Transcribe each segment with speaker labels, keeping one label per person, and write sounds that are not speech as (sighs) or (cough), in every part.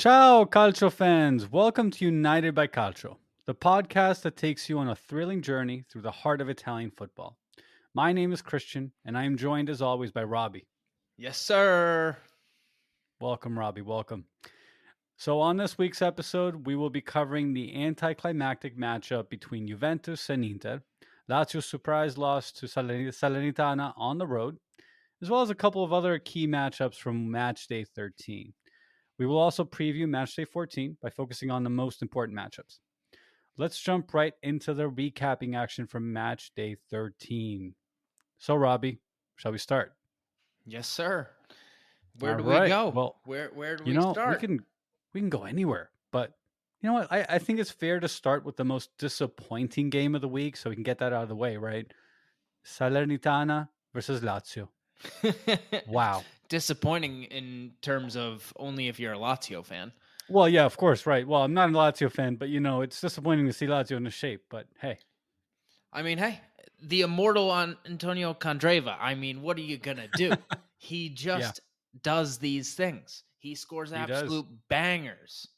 Speaker 1: Ciao, Calcio fans! Welcome to United by Calcio, the podcast that takes you on a thrilling journey through the heart of Italian football. My name is Christian, and I am joined as always by Robbie.
Speaker 2: Yes, sir.
Speaker 1: Welcome, Robbie. Welcome. So, on this week's episode, we will be covering the anticlimactic matchup between Juventus and Inter, Lazio's surprise loss to Salernitana on the road, as well as a couple of other key matchups from match day 13. We will also preview match day 14 by focusing on the most important matchups. Let's jump right into the recapping action from match day 13. So, Robbie, shall we start?
Speaker 2: Yes, sir. Where
Speaker 1: All
Speaker 2: do
Speaker 1: right.
Speaker 2: we go?
Speaker 1: Well,
Speaker 2: where where do
Speaker 1: you
Speaker 2: we
Speaker 1: know,
Speaker 2: start?
Speaker 1: we can we can go anywhere, but you know what? I, I think it's fair to start with the most disappointing game of the week, so we can get that out of the way, right? Salernitana versus Lazio. (laughs) Wow.
Speaker 2: Disappointing in terms of only if you're a Lazio fan.
Speaker 1: Well, yeah, of course, right. Well, I'm not a Lazio fan, but you know, it's disappointing to see Lazio in the shape. But hey,
Speaker 2: I mean, hey, the immortal on Antonio Candreva. I mean, what are you gonna do? (laughs) he just does these things. He scores
Speaker 1: He
Speaker 2: absolute bangers.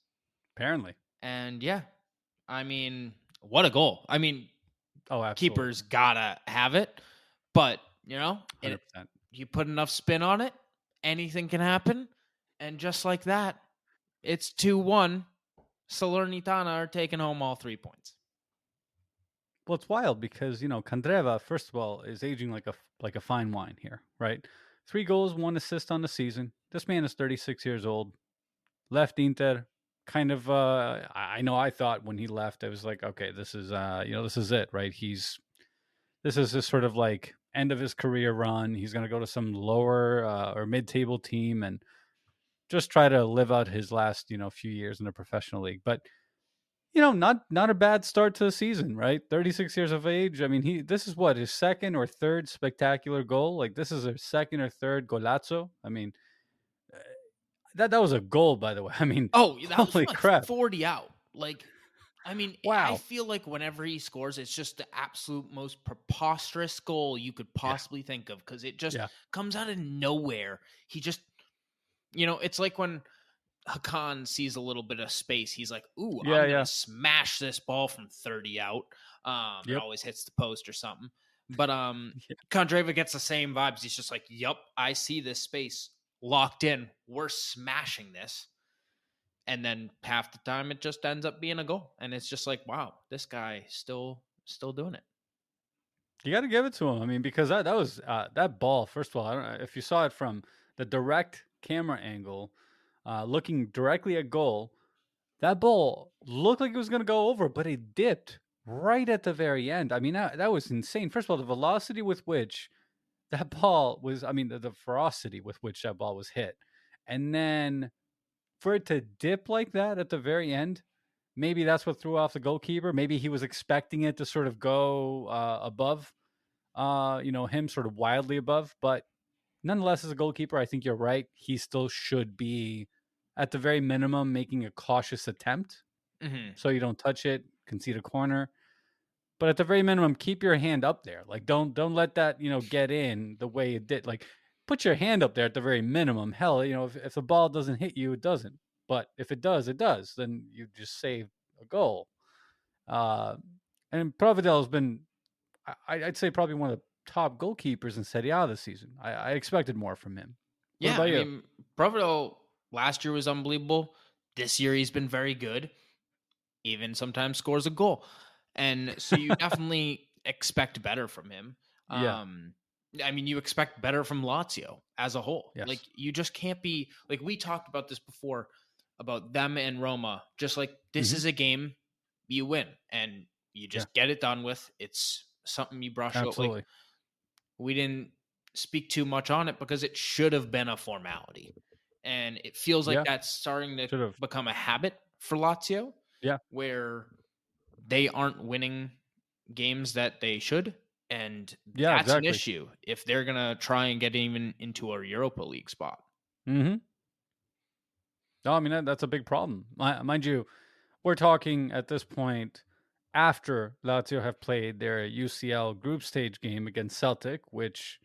Speaker 1: apparently,
Speaker 2: And yeah, I mean, what a goal. I mean,
Speaker 1: oh, absolutely,
Speaker 2: keepers gotta have it, but you know, it, you put enough spin on it, anything can happen. And just like that, it's 2 1. Salernitana are taking home all three points.
Speaker 1: Well, it's wild because you know Candreva, first of all, is aging like a like a fine wine here, right? Three goals, one assist on the season. This man is 36 years old. Left Inter, kind of. uh I know. I thought when he left, I was like, okay, this is uh you know this is it, right? He's this is his sort of like end of his career run. He's going to go to some lower uh, or mid-table team and just try to live out his last you know few years in the professional league, but you know, not not a bad start to the season, right? 36 years of age. I mean, he this is what his second or third spectacular goal. Like this is a second or third golazzo. I mean, uh, that that was a goal, by the way. (laughs) I mean,
Speaker 2: Oh, that was
Speaker 1: Holy
Speaker 2: like
Speaker 1: crap.
Speaker 2: 40 out. Like, I mean, I feel like whenever he scores, it's just the absolute most preposterous goal you could possibly think of because it just
Speaker 1: Yeah.
Speaker 2: comes out of nowhere. He just, you know, it's like when Hakan sees a little bit of space, he's like, "Ooh, I'm
Speaker 1: Yeah,
Speaker 2: gonna
Speaker 1: yeah.
Speaker 2: smash this ball from 30 out." Um, it always hits the post or something. (laughs) But um,
Speaker 1: Yeah.
Speaker 2: Candreva gets the same vibes. He's just like, "Yup, I see this space locked in. We're smashing this." And then half the time, it just ends up being a goal, and it's just like, "Wow, this guy still still doing it."
Speaker 1: you got to give it to him. I mean, because that that was uh, that ball. First of all, I don't know if you saw it from the direct camera angle, uh, looking directly at goal. That ball looked like it was going to go over, but it dipped right at the very end. I mean, that, that was insane. First of all, the velocity with which that (laughs) ball was, I mean, the, the ferocity with which that ball was hit. And then for it to dip like that at the very end, maybe that's what threw off the goalkeeper. Maybe he was expecting it to sort of go uh, above, uh, you know, him sort of wildly above. But nonetheless, as a goalkeeper, I think you're right. He still should be, at the very minimum, making a cautious attempt
Speaker 2: Mm-hmm.
Speaker 1: so you don't touch it, concede a corner. But at the very minimum, keep your hand up there. Like don't don't let that you know get in the way it did. Like put your hand up there at the very minimum. Hell, you know if if the ball doesn't hit you, it doesn't. But if it does, it does. Then you just saved a goal. Uh, and Provedel has been, I, I'd say, probably one of the top goalkeepers in Serie A this season. I, I expected more from him. What
Speaker 2: Yeah,
Speaker 1: about
Speaker 2: I mean, Provedel last year was unbelievable. This year he's been very good. Even sometimes scores a goal, and so you (laughs) definitely expect better from him.
Speaker 1: Yeah.
Speaker 2: Um, I mean, you expect better from Lazio as a whole.
Speaker 1: Yes.
Speaker 2: Like you just can't be like we talked about this before about them and Roma. Just like this
Speaker 1: Mhm.
Speaker 2: is a game you win, and you just get it done with. It's something you brush.
Speaker 1: Absolutely.
Speaker 2: Like we didn't speak too much on it because it should have been a formality. And it feels like
Speaker 1: Yeah.
Speaker 2: that's starting to
Speaker 1: Should've.
Speaker 2: become a habit for Lazio.
Speaker 1: Yeah.
Speaker 2: Where they aren't winning games that they should. And
Speaker 1: Yeah,
Speaker 2: that's
Speaker 1: exactly.
Speaker 2: an issue if they're going to try and get even into a Europa League spot.
Speaker 1: Mm-hmm. No, I mean that, that's a big problem. Mi- Mind you, we're talking at this point after Lazio have played their UCL group stage game against Celtic, which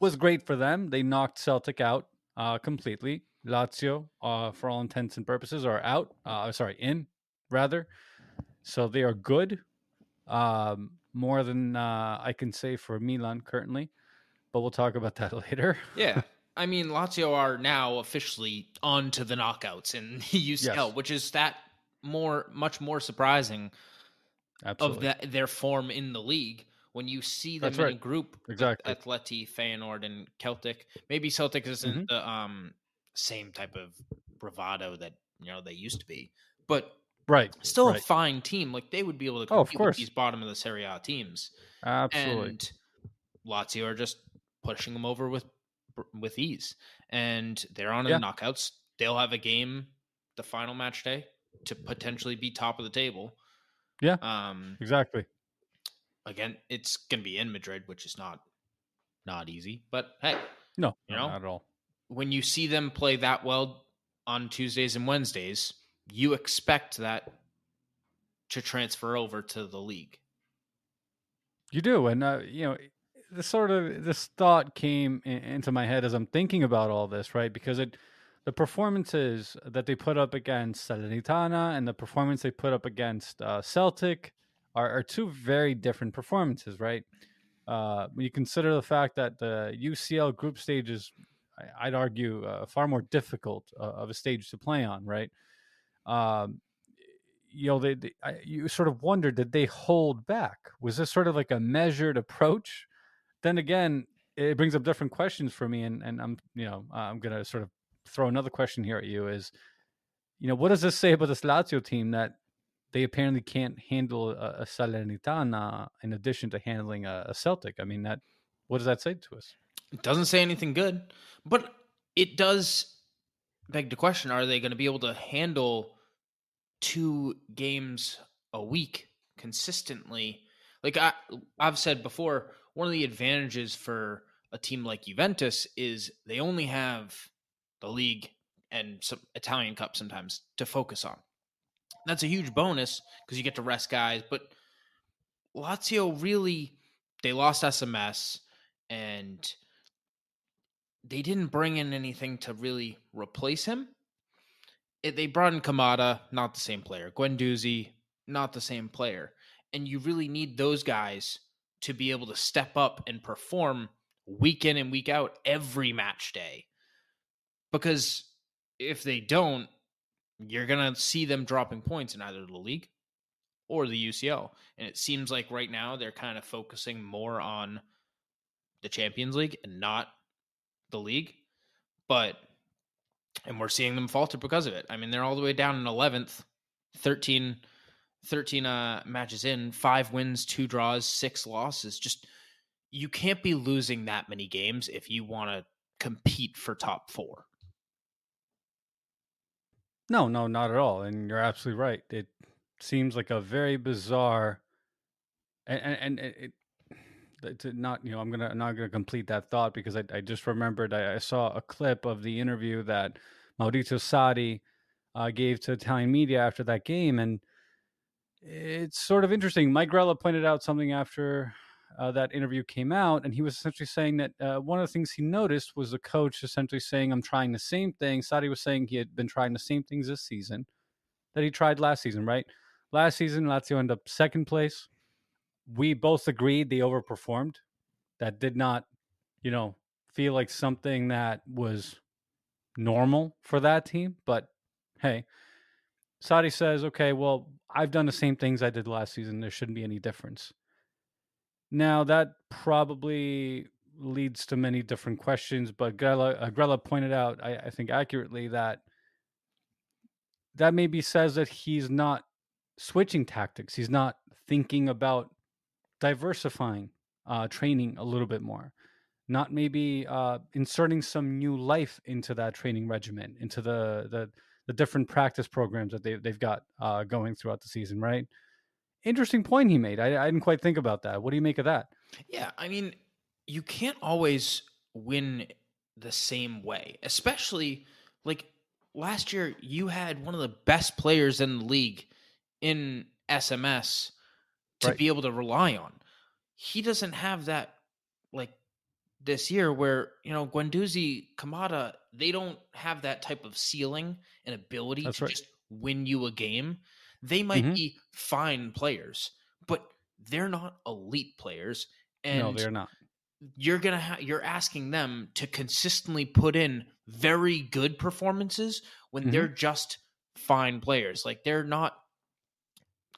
Speaker 1: was great for them. They knocked Celtic out uh, completely. Lazio, uh, for all intents and purposes, are out. Uh, sorry, in rather. So they are good. Um, more than uh, I can say for Milan currently, but we'll talk about that (laughs) later.
Speaker 2: Yeah. I mean, Lazio are now officially on to the knockouts in (laughs) UCL,
Speaker 1: Yes.
Speaker 2: which is that more, much more surprising
Speaker 1: Absolutely.
Speaker 2: of that their form in the league when you see them
Speaker 1: That's
Speaker 2: in a group
Speaker 1: Exactly.
Speaker 2: Atleti, Feyenoord, and Celtic. Maybe Celtic isn't
Speaker 1: Mhm.
Speaker 2: the um, same type of bravado that you know they used to be, but
Speaker 1: right.
Speaker 2: still a fine team. Like they would be able to
Speaker 1: Oh, of
Speaker 2: compete with
Speaker 1: course.
Speaker 2: these bottom of the Serie A teams,
Speaker 1: Absolutely.
Speaker 2: and Lazio are just pushing them over with with ease, and they're on
Speaker 1: Yeah.
Speaker 2: the knockouts. They'll have a game, the final match day, to potentially be top of the table.
Speaker 1: Yeah.
Speaker 2: Um,
Speaker 1: exactly.
Speaker 2: again, it's going to be in Madrid, which is not not easy. But hey,
Speaker 1: No,
Speaker 2: You know?
Speaker 1: not at all.
Speaker 2: when you see them play that well on Tuesdays and Wednesdays, you expect that to transfer over to the league.
Speaker 1: You do, and uh, you know, this sort of this thought came in, into my head as I'm thinking about all this, right? Because it, the performances that they put up against Salernitana and the performance they put up against uh, Celtic are, are two very different performances, right? Uh, when you consider the fact that the UCL group stage is, I'd argue, uh, far more difficult uh, of a stage to play on, right? Um, you know, they, they I, you sort of wonder did they hold back? Was this sort of like a measured approach? Then again, it brings up different questions for me, and and I'm you know I'm gonna sort of throw another question here at you is, you know, what does this say about this Lazio team that they apparently can't handle a, a Salernitana in addition to handling a, a Celtic? I mean, that what does that say to us?
Speaker 2: It doesn't say anything good, but it does beg the question: Are they going to be able to handle two games a week consistently? Like I, I've said before, one of the advantages for a team like Juventus is they only have the league and some Italian Cup sometimes to focus on. That's a huge bonus because you get to rest guys. But Lazio really, they lost SMS and they didn't bring in anything to really replace him. They brought in Kamada, not the same player. Guendouzi, not the same player. And you really need those guys to be able to step up and perform week in and week out every match day. Because if they don't, you're going to see them dropping points in either the league or the UCL. And it seems like right now they're kind of focusing more on the Champions League and not the league. But and we're seeing them falter because of it. I mean, they're all the way down in 11th, 13 13 uh matches in, 5 wins, 2 draws, 6 losses. Just you can't be losing that many games if you want to compete for top 4.
Speaker 1: No, no, not at all. And you're absolutely right. It seems like a very bizarre, and and, and it to not you know I'm gonna I'm not gonna complete that thought because I, I just remembered I, I saw a clip of the interview that Maurizio Sarri uh, gave to Italian media after that game, and it's sort of interesting. Mike Grella pointed out something after uh, that interview came out, and he was essentially saying that uh, one of the things he noticed was the coach essentially saying, "I'm trying the same thing." Sarri was saying he had been trying the same things this season that he tried last season. Right? Last season, Lazio ended up second place. We both agreed they overperformed. That did not, you know, feel like something that was normal for that team. But hey, Sarri says, okay, well, I've done the same things I did last season. There shouldn't be any difference. Now, that probably leads to many different questions, but Grella, uh, Grella pointed out, I, I think accurately, that that maybe says that he's not switching tactics. He's not thinking about diversifying uh, training a little bit more, not maybe uh, inserting some new life into that training regimen, into the the, the different practice programs that they, they've got uh, going throughout the season, right? Interesting point he made. I, I didn't quite think about that. What do you make of that?
Speaker 2: Yeah, I mean, you can't always win the same way, especially like last year you had one of the best players in the league in SMS to
Speaker 1: Right.
Speaker 2: be able to rely on. He doesn't have that like this year where, you know, Guendouzi, Kamada, they don't have that type of ceiling and ability
Speaker 1: That's
Speaker 2: to
Speaker 1: right.
Speaker 2: just win you a game. They might
Speaker 1: Mhm.
Speaker 2: be fine players, but they're not elite players. And
Speaker 1: no, they're not.
Speaker 2: you're gonna ha- you're asking them to consistently put in very good performances when
Speaker 1: Mhm.
Speaker 2: they're just fine players like they're not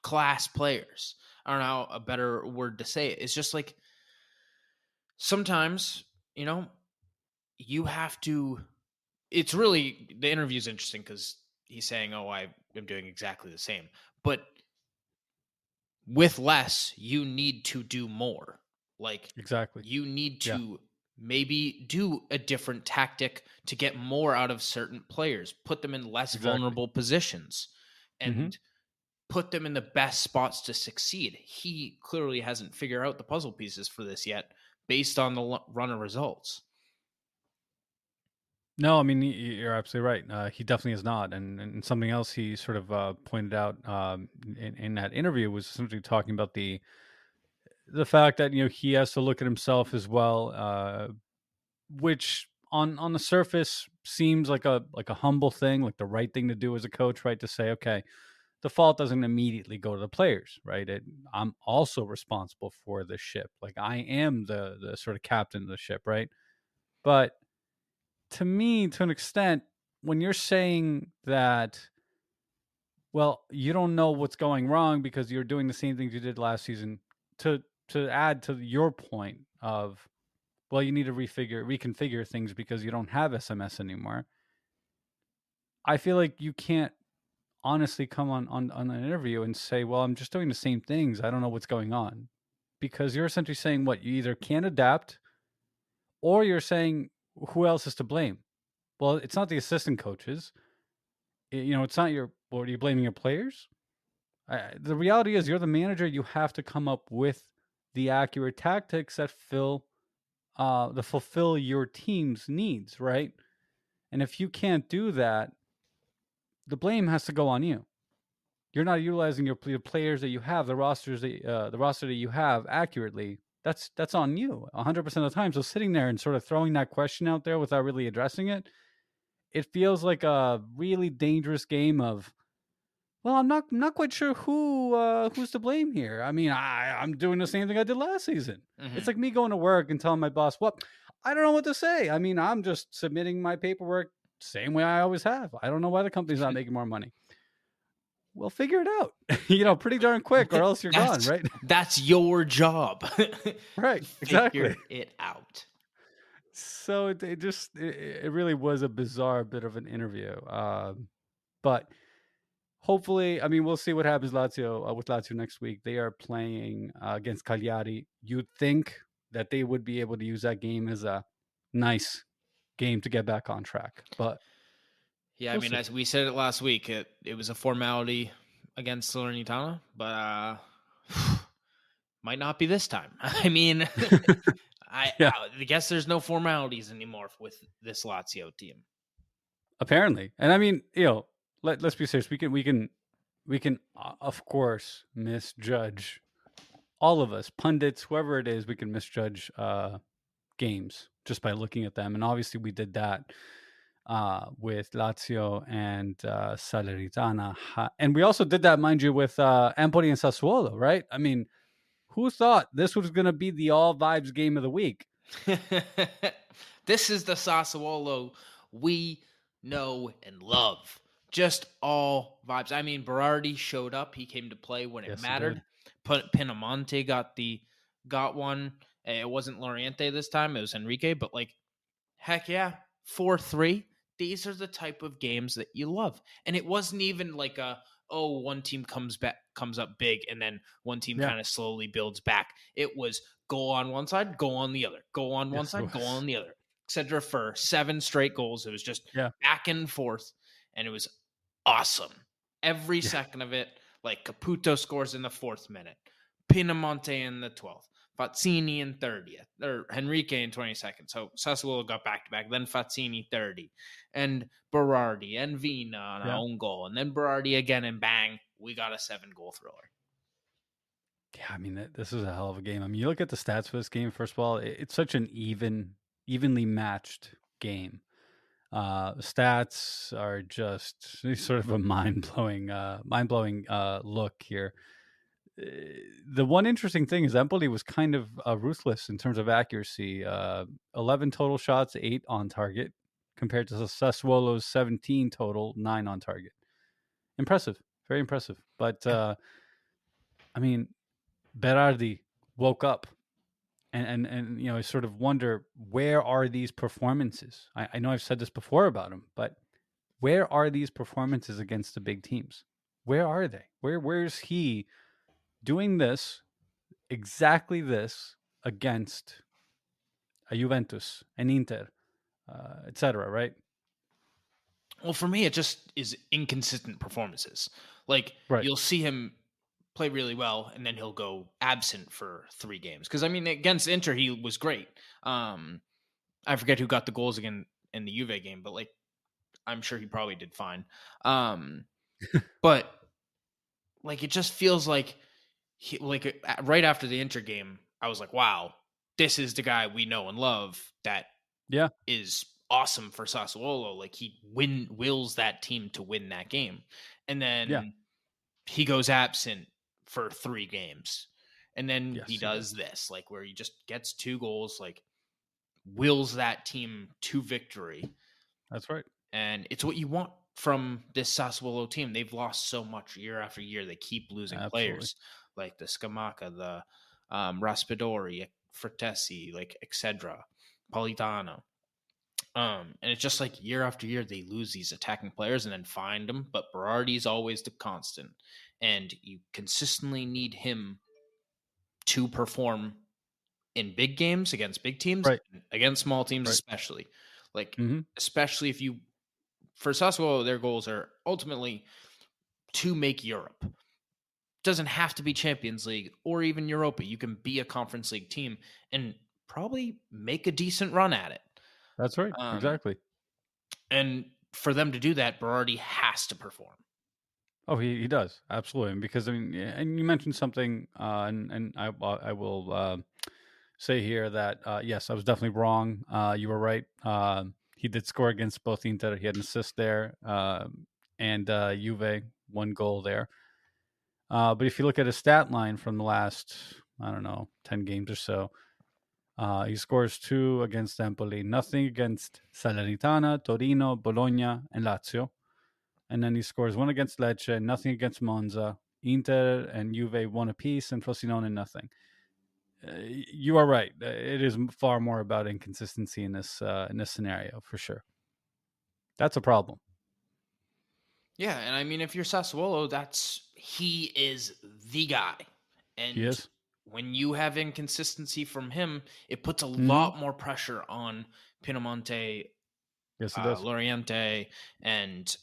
Speaker 2: class players i don't know a better word to say it it's just like sometimes you know you have to it's really the interview is interesting because he's saying oh i am doing exactly the same but with less you need to do more like
Speaker 1: Exactly.
Speaker 2: you need
Speaker 1: Yeah.
Speaker 2: to maybe do a different tactic to get more out of certain players, put them in less
Speaker 1: Exactly.
Speaker 2: vulnerable positions, and
Speaker 1: Mhm.
Speaker 2: Put them in the best spots to succeed. He clearly hasn't figured out the puzzle pieces for this yet based on the lu- run of results.
Speaker 1: No, I mean you're absolutely right. Uh, he definitely is not, and, and something else he sort of uh, pointed out um, in, in that interview was essentially talking about the the fact that you know he has to look at himself as well, uh, which on on the surface seems like a like a humble thing, like the right thing to do as a coach, right? To say, okay, the fault doesn't immediately go to the players, right? It, I'm also responsible for the ship, like I am the the sort of captain of the ship, right? But to me, to an extent, when you're saying that, well, you don't know what's going wrong because you're doing the same things you did last season. To to add to your point of, well, you need to refigure, reconfigure things because you don't have SMS anymore. I feel like you can't honestly come on, on on an interview and say, well, I'm just doing the same things. I don't know what's going on, because you're essentially saying what you either can't adapt, or you're saying who else is to blame? Well, it's not the assistant coaches. You know, it's not your. What are you blaming your players? I, the reality is, you're the manager. You have to come up with the accurate tactics that fill, uh, that fulfill your team's needs, right? And if you can't do that, the blame has to go on you. You're not utilizing your pl- players that you have, the rosters, that, uh, the roster that you have accurately. That's that's on you 100% of the time. So sitting there and sort of throwing that question out there without really addressing it, it feels like a really dangerous game of well, I'm not I'm not quite sure who uh, who's to blame here. I mean, I I'm doing the same thing I did last season.
Speaker 2: Mhm.
Speaker 1: It's like me going to work and telling my boss, "What? I don't know what to say. I mean, I'm just submitting my paperwork same way I always have. I don't know why the company's not making more money." Well, figure it out. (laughs) you know, pretty darn quick, or else you're gone, right? (laughs)
Speaker 2: That's your job. (laughs)
Speaker 1: right.
Speaker 2: Figure
Speaker 1: Exactly.
Speaker 2: it out.
Speaker 1: so it, it just it, it really was a bizarre bit of an interview um, but hopefully i mean we'll see what happens lazio uh, with lazio next week they are playing uh, against cagliari you'd think that they would be able to use that game as a nice game to get back on track but
Speaker 2: Yeah, I
Speaker 1: We'll
Speaker 2: mean,
Speaker 1: see.
Speaker 2: as we said it last week, it it was a formality against Salernitana, but uh (sighs) might not be this time. (laughs) I mean, (laughs) I,
Speaker 1: Yeah.
Speaker 2: I guess there's no formalities anymore with this Lazio team.
Speaker 1: apparently and i mean you know let, let's be serious we can we can we can uh, of course misjudge all of us pundits whoever it is we can misjudge uh games just by looking at them and obviously we did that uh with lazio and uh salernitana and we also did that mind you with uh empoli and sassuolo right i mean who thought this was going to be the all vibes game of the week (laughs)
Speaker 2: this is the Sassuolo we know and love. Just all vibes. I mean, Berardi showed up. He came to play when it
Speaker 1: Yes,
Speaker 2: mattered. Pinamonti got the got one. It wasn't Laurienté this time. It was Henrique. But like, heck yeah, four three. These are the type of games that you love. And it wasn't even like a oh one team comes back comes up big and then one team
Speaker 1: Yeah.
Speaker 2: kind of slowly builds back. It was go on one side, go on the other, go on one
Speaker 1: Yes,
Speaker 2: side, go on the other. Etc. For seven straight goals, it was just
Speaker 1: Yeah.
Speaker 2: back and forth, and it was awesome. Every
Speaker 1: Yeah.
Speaker 2: second of it. Like Caputo scores in the fourth minute, Pinamonti in the twelfth, Fazzini in thirtieth, or Henrique in twenty second. So Sassuolo got back to back. Then Fazzini thirty, and Berardi and Vina on
Speaker 1: Yeah.
Speaker 2: own goal, and then Berardi again, and bang, we got a seven goal thriller.
Speaker 1: Yeah, I mean, this is a hell of a game. I mean, you look at the stats for this game. First of all, it's such an even evenly matched game. Uh, stats are just (laughs) sort of a mind blowing, uh, mind blowing uh, look here. Eh, the one interesting thing is Empoli was kind of uh, ruthless in terms of accuracy. Uh, Eleven total shots, eight on target, compared to Sassuolo's seventeen total, nine on target. Impressive, very impressive. But uh, I mean, Berardi woke up and and and you know, I sort of wonder where are these performances? I, I know I've said this before about him, but where are these performances against the big teams? Where are they? Where where's he doing this exactly this against a Juventus, an Inter, uh, etc. Right?
Speaker 2: Well, for me, it just is inconsistent performances. Like
Speaker 1: Right.
Speaker 2: you'll see him play really well, and then he'll go absent for three games. Because I mean, against Inter, he was great. Um, I forget who got the goals again in the Juve game, but like, I'm sure he probably did fine. Um, (laughs) but like, it just feels like he like right after the Inter game, I was like, wow, this is the guy we know and love that
Speaker 1: Yeah.
Speaker 2: is awesome for Sassuolo. Like he win wills that team to win that game. And then
Speaker 1: Yeah.
Speaker 2: he goes absent for three games. And then
Speaker 1: Yes,
Speaker 2: he does this, like where he just gets two goals, like wills that team to victory.
Speaker 1: That's right.
Speaker 2: And it's what you want from this Sassuolo team. They've lost so much year after year. They keep losing
Speaker 1: Absolutely.
Speaker 2: players like the Scamacca, the um, Raspadori, Frattesi, like etc. Politano. Um, and it's just like year after year they lose these attacking players and then find them, but Berardi's always the constant, and you consistently need him to perform in big games against big teams,
Speaker 1: Right.
Speaker 2: against small teams
Speaker 1: Right.
Speaker 2: especially. Like
Speaker 1: Mhm.
Speaker 2: especially if you for Sassuolo, their goals are ultimately to make Europe. Doesn't have to be Champions League or even Europa. You can be a Conference League team and probably make a decent run at it.
Speaker 1: That's right.
Speaker 2: Um,
Speaker 1: exactly.
Speaker 2: And for them to do that, Berardi has to perform.
Speaker 1: Oh, he, he does absolutely. And Because I mean, and you mentioned something, uh, and and I uh, I will uh, say here that uh, yes, I was definitely wrong. Uh, you were right. Uh, he did score against both Inter. He had an assist there, um and uh, Juve one goal there. Uh, but if you look at his stat line from the last, I don't know, ten games or so, uh, he scores two against Empoli, nothing against Salernitana, Torino, Bologna, and Lazio and then he scores one against Lecce, nothing against Monza, Inter and Juve one apiece, and Frosinone nothing. Uh, you are right. Uh, It is far more about inconsistency in this uh, in this scenario for sure. That's a problem.
Speaker 2: Yeah, and I mean, if you're Sassuolo, that's he is the guy, and
Speaker 1: He is.
Speaker 2: when you have inconsistency from him, it puts a
Speaker 1: Mhm.
Speaker 2: lot more pressure on Pinamonti,
Speaker 1: Yes, it
Speaker 2: uh,
Speaker 1: does.
Speaker 2: Laurienté, and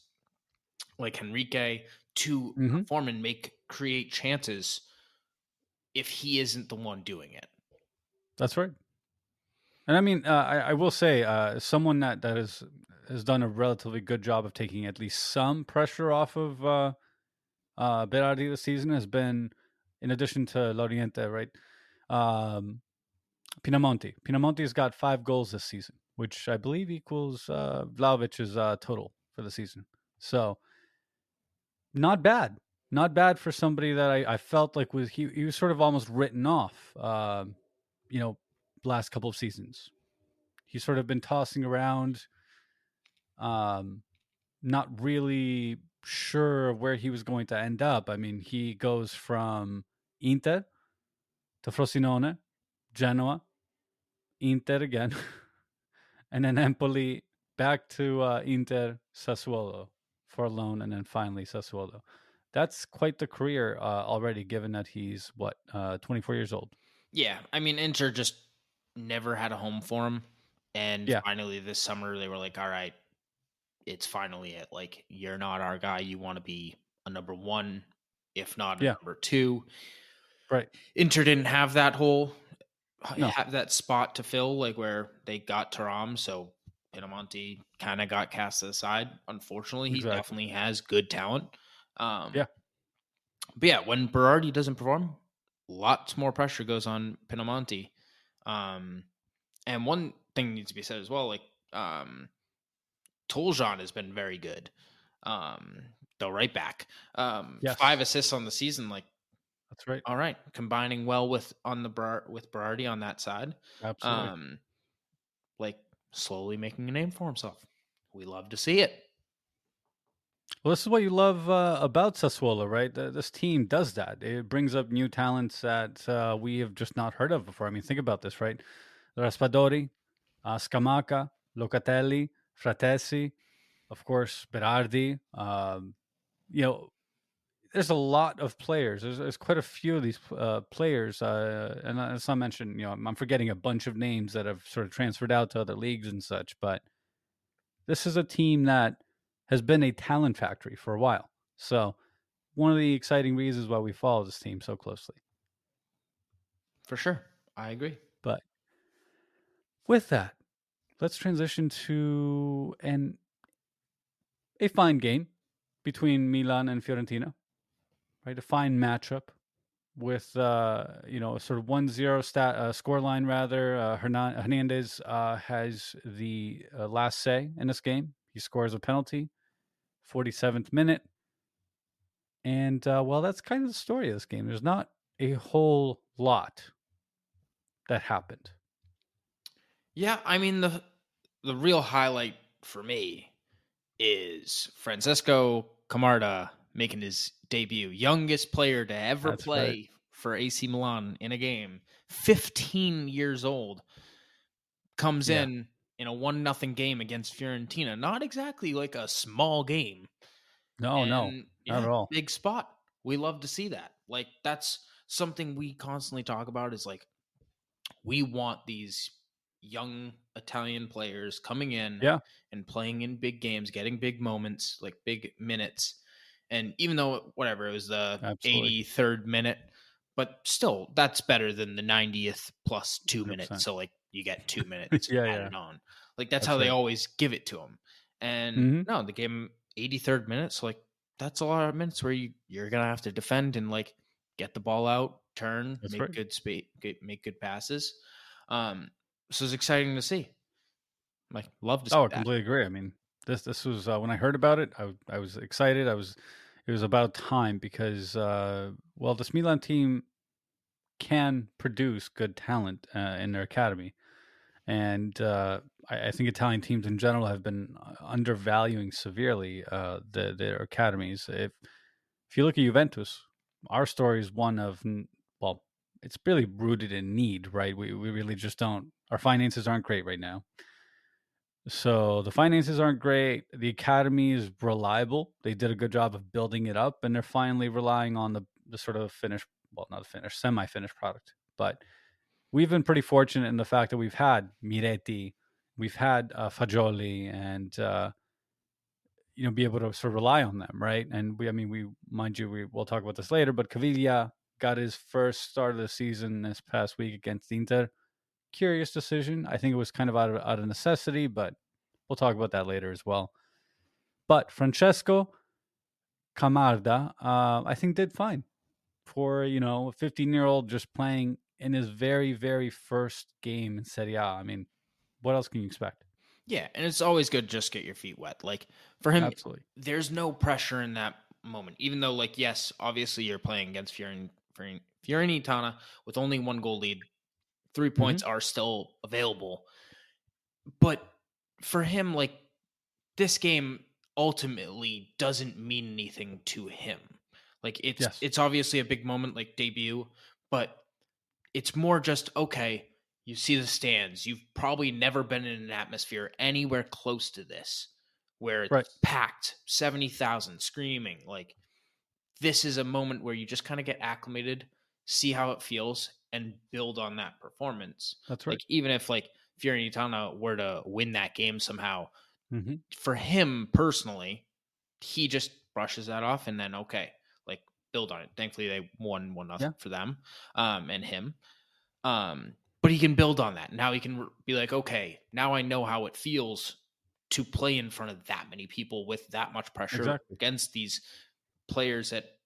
Speaker 2: like Henrique to
Speaker 1: Mhm.
Speaker 2: perform and make create chances if he isn't the one doing it.
Speaker 1: That's right. And I mean, uh, I, I will say, uh, someone that that has has done a relatively good job of taking at least some pressure off of uh, uh, Berardi this season has been, in addition to Laurienté, right? Um, Pinamonti. Pinamonti's got five goals this season, which I believe equals uh, Vlahovic's uh, total for the season. So, not bad. Not bad for somebody that I, I felt like was he, he was sort of almost written off. Um, you know, last couple of seasons. He's sort of been tossing around, um, not really sure where he was going to end up. I mean, he goes from Inter to Frosinone, Genoa, Inter again, (laughs) and then Empoli back to uh, Inter, Sassuolo for a loan, and then finally Sassuolo. That's quite the career uh, already, given that he's what uh, 24 years old.
Speaker 2: Yeah, I mean, Inter just never had a home for him, and
Speaker 1: Yeah.
Speaker 2: finally this summer they were like, "All right, it's finally it. Like, you're not our guy. You want to be a number one, if not a
Speaker 1: Yeah.
Speaker 2: number two.
Speaker 1: Right.
Speaker 2: Inter didn't have that hole,
Speaker 1: No.
Speaker 2: have that spot to fill, like where they got Taremi. So Pinamonti kind of got cast aside. Unfortunately, he
Speaker 1: Exactly.
Speaker 2: definitely has good talent. Um,
Speaker 1: Yeah.
Speaker 2: But yeah, when Berardi doesn't perform, lots more pressure goes on Pinamonti. Um, and one thing needs to be said as well. Like um, Toljan has been very good. Um, the right back. Um,
Speaker 1: Yes.
Speaker 2: five assists on the season. Like,
Speaker 1: That's right.
Speaker 2: all right, combining well with on the Ber- with Berardi on that side.
Speaker 1: Absolutely.
Speaker 2: Um, like slowly making a name for himself. We love to see it.
Speaker 1: Well, this is what you love uh, about Sassuolo, right? Th- This team does that. It brings up new talents that uh, we have just not heard of before. I mean, think about this, right? Raspadori, uh, Scamacca, Locatelli, Frattesi, of course, Berardi. Um, you know, there's a lot of players. There's, there's quite a few of these uh, players, uh, and as I mentioned, you know, I'm, I'm forgetting a bunch of names that have sort of transferred out to other leagues and such. But this is a team that has been a talent factory for a while. So, one of the exciting reasons why we follow this team so closely.
Speaker 2: For sure. I agree.
Speaker 1: But with that, let's transition to an a fine game between Milan and Fiorentina. Right, a fine matchup with uh, you know sort of 1-0 stat uh, score line rather. Uh, Hernandez uh, has the uh, last say in this game. He scores a penalty, 47th minute. And uh, well, that's kind of the story of this game. There's not a whole lot that happened.
Speaker 2: Yeah, I mean the the real highlight for me is Francesco Camarda making his debut, youngest player to ever
Speaker 1: That's
Speaker 2: play
Speaker 1: right.
Speaker 2: for AC Milan in a game, 15 years old, comes
Speaker 1: Yeah.
Speaker 2: in in a one nothing game against Fiorentina. Not exactly like a small game.
Speaker 1: No, no,
Speaker 2: And,
Speaker 1: not at all.
Speaker 2: Big spot. We love to see that. Like that's something we constantly talk about is like we want these young Italian players coming in
Speaker 1: Yeah.
Speaker 2: and playing in big games, getting big moments, like big minutes. And even though whatever it was the
Speaker 1: Absolutely.
Speaker 2: 83rd minute, but still that's better than the 90th plus 2
Speaker 1: 100%.
Speaker 2: minutes. So like you get 2 (laughs) minutes
Speaker 1: Yeah,
Speaker 2: added
Speaker 1: yeah.
Speaker 2: on. Like that's,
Speaker 1: That's
Speaker 2: how they always give it to them. And
Speaker 1: Mhm.
Speaker 2: no, the game 83rd minute. So like that's a lot of minutes where you you're gonna have to defend and like get the ball out, turn,
Speaker 1: That's
Speaker 2: make
Speaker 1: right.
Speaker 2: good space, make good passes. Um, so is exciting to see. Like love to see
Speaker 1: Oh, I completely agree. I mean, this this was uh, when I heard about it, I I was excited. I was it was about time because uh, well, this Milan team can produce good talent uh, in their academy, and uh, I, I think Italian teams in general have been uh, undervaluing severely uh, the, their academies. If if you look at Juventus, our story is one of well, it's really rooted in need, right? We we really just don't. Our finances aren't great right now. So the finances aren't great. The academy is reliable. They did a good job of building it up, and they're finally relying on the the sort of finished, well, not finished, semi-finished product. But we've been pretty fortunate in the fact that we've had Miretti, we've had uh, Fagioli, and uh, you know, be able to sort of rely on them, right? And we, I mean, we, mind you, we we'll talk about this later, but Caviglia got his first start of the season this past week against Inter. Curious decision. I think it was kind of out of out of necessity, but we'll talk about that later as well. But Francesco Camarda, uh, I think did fine for you know a 15 year old just playing in his very very first game in Serie A. I mean, what else can you expect?
Speaker 2: Yeah, and it's always good to just get your feet wet. Like for him,
Speaker 1: Absolutely.
Speaker 2: there's no pressure in that moment. Even though, like, yes, obviously you're playing against Fioren- Fioren- Fiorentina with only one goal lead, 3
Speaker 1: Mm-hmm.
Speaker 2: points are still available. But for him, like, this game ultimately doesn't mean anything to him. Like, it's
Speaker 1: Yes.
Speaker 2: it's obviously a big moment, like debut, but it's more just okay. You see the stands. You've probably never been in an atmosphere anywhere close to this where it's
Speaker 1: Right.
Speaker 2: packed, 70,000 screaming. Like, this is a moment where you just kind of get acclimated, see how it feels, and build on that performance.
Speaker 1: That's right.
Speaker 2: Like, even if, like, Fiorentina were to win that game somehow,
Speaker 1: hmm
Speaker 2: for him personally, he just brushes that off and then okay, like build on it. Thankfully, they won one nothing
Speaker 1: Yeah.
Speaker 2: for them, um, and him. Um, but he can build on that. Now he can be like, okay, now I know how it feels to play in front of that many people with that much pressure
Speaker 1: Exactly.
Speaker 2: against these players that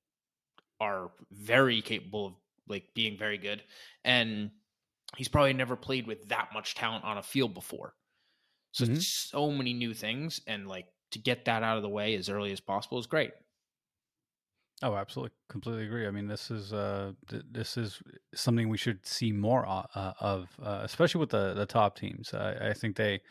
Speaker 2: are very capable of like being very good and he's probably never played with that much talent on a field before. So
Speaker 1: Mhm.
Speaker 2: so many new things, and like to get that out of the way as early as possible is great.
Speaker 1: Oh, absolutely, completely agree. I mean, this is uh, th- this is something we should see more uh, of, uh, especially with the the top teams. I, I think they,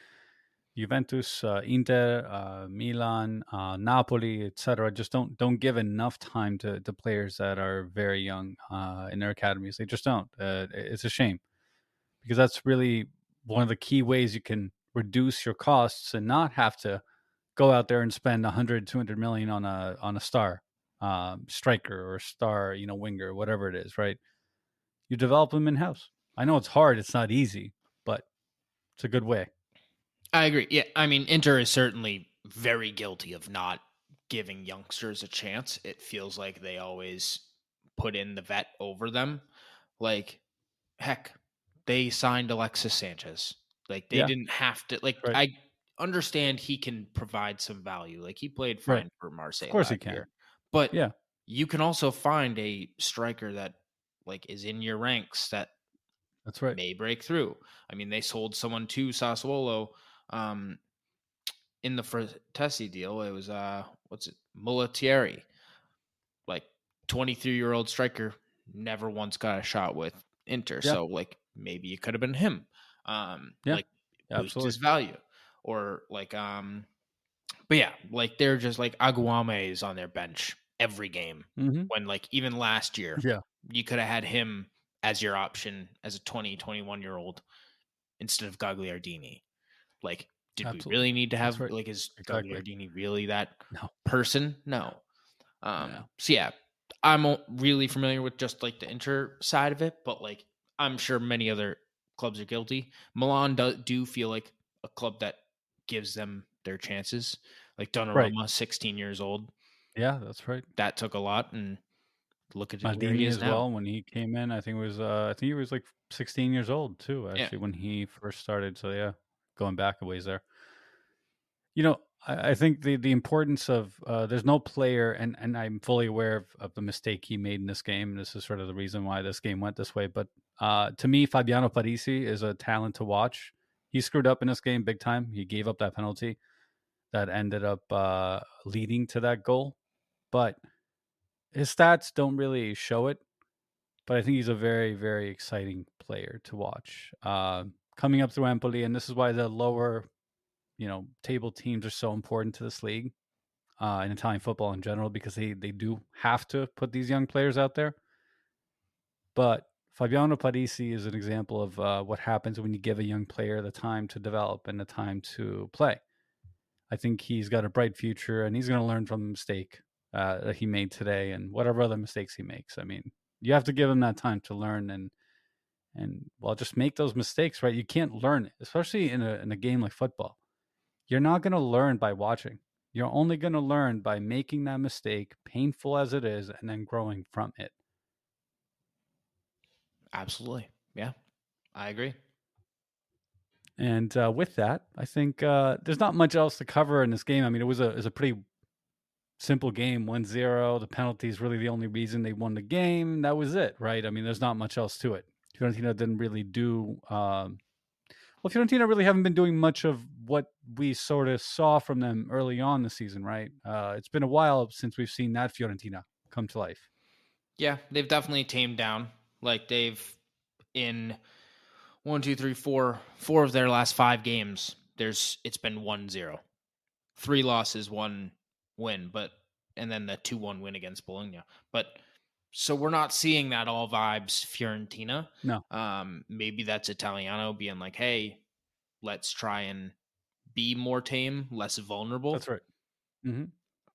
Speaker 1: Juventus, uh, Inter, uh, Milan, uh, Napoli, etc., just don't don't give enough time to to players that are very young uh, in their academies. They just don't. Uh, it's a shame because that's really one of the key ways you can reduce your costs and not have to go out there and spend 100 200 million on a on a star um, striker or star, you know, winger, whatever it is, right? You develop them in house. I know it's hard; it's not easy, but it's a good way.
Speaker 2: I agree. Yeah, I mean, Inter is certainly very guilty of not giving youngsters a chance. It feels like they always put in the vet over them. Like, heck, they signed Alexis Sanchez. Like, they
Speaker 1: Yeah.
Speaker 2: didn't have to. Like,
Speaker 1: Right.
Speaker 2: I understand he can provide some value. Like, he played fine
Speaker 1: Right.
Speaker 2: for Marseille.
Speaker 1: Of course he can.
Speaker 2: year. But
Speaker 1: Yeah.
Speaker 2: you can also find a striker that like is in your ranks that
Speaker 1: That's right.
Speaker 2: may break through. I mean, they sold someone to Sassuolo um, in the Frattesi deal. It was uh, what's it, Mulattieri, like twenty three year old striker, never once got a shot with Inter.
Speaker 1: Yeah.
Speaker 2: So like maybe it could have been him. Um,
Speaker 1: Yeah,
Speaker 2: like boost his value, or like um, but yeah, like they're just like Agoumé is on their bench every game
Speaker 1: hmm
Speaker 2: when like even last year
Speaker 1: Yeah.
Speaker 2: you could have had him as your option as a 20 21 year old instead of gagliardini like did
Speaker 1: Absolutely.
Speaker 2: we really need to have
Speaker 1: right.
Speaker 2: like is
Speaker 1: Exactly.
Speaker 2: gagliardini really that
Speaker 1: No.
Speaker 2: person no um so yeah i'm really familiar with just like the inter side of it but like i'm sure many other clubs are guilty milan do, do feel like a club that gives them their chances like Donnarumma, 16 years old
Speaker 1: Yeah, that's right.
Speaker 2: that took a lot and look at where he
Speaker 1: as
Speaker 2: now.
Speaker 1: well. When he came in, I think it was uh, I think he was like 16 years old too.
Speaker 2: Yeah.
Speaker 1: Actually, when he first started. So yeah, going back a ways there. You know, I, I think the the importance of uh, there's no player, and and I'm fully aware of, of the mistake he made in this game. This is sort of the reason why this game went this way. But uh, to me, Fabiano Parisi is a talent to watch. He screwed up in this game big time. He gave up that penalty that ended up uh, leading to that goal, but his stats don't really show it. But I think he's a very, very exciting player to watch. Uh, coming up through Empoli, and this is why the lower, you know, table teams are so important to this league uh, in Italian football in general because they they do have to put these young players out there. But Fabiano Parisi is an example of uh, what happens when you give a young player the time to develop and the time to play. I think he's got a bright future, and he's going to learn from the mistake uh, that he made today and whatever other mistakes he makes. I mean, you have to give him that time to learn and and well, just make those mistakes, right? You can't learn especially in a in a game like football. You're not going to learn by watching. You're only going to learn by making that mistake, painful as it is, and then growing from it.
Speaker 2: Absolutely. Yeah. I agree.
Speaker 1: And uh, with that, I think uh, there's not much else to cover in this game. I mean, it was a it was a pretty simple game, 1-0. The penalty is really the only reason they won the game. That was it, right? I mean, there's not much else to it. Fiorentina didn't really do. Um, well, Fiorentina really haven't been doing much of what we sort of saw from them early on the season, right? Uh, it's been a while since we've seen that Fiorentina come to life.
Speaker 2: Yeah, they've definitely tamed down. Like they've in one, two, three, four, four of their last five games, there's it's been one zero, three losses, one win, but and then the two one win against Bologna. But so we're not seeing that all vibes Fiorentina.
Speaker 1: No.
Speaker 2: Um, maybe that's Italiano being like, hey, let's try and be more tame, less vulnerable.
Speaker 1: That's right. Mm-hmm.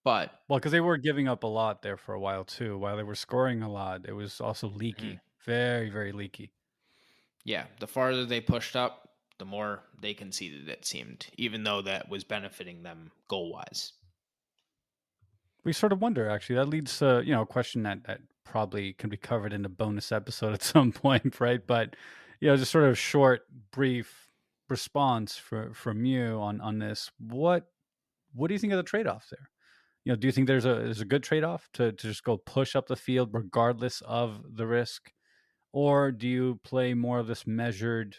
Speaker 2: But
Speaker 1: Well, because they were giving up a lot there for a while too. While they were scoring a lot, it was also leaky, very, very leaky.
Speaker 2: yeah, the farther they pushed up, the more they conceded, it seemed, even though that was benefiting them goal wise.
Speaker 1: We sort of wonder, actually. That leads to you know a question that that probably can be covered in a bonus episode at (laughs) some point, right? But you know, just sort of short, brief response for from you on on this. What what do you think of the trade off there? You know, do you think there's a there's a good trade off to to just go push up the field regardless of the risk, or do you play more of this measured,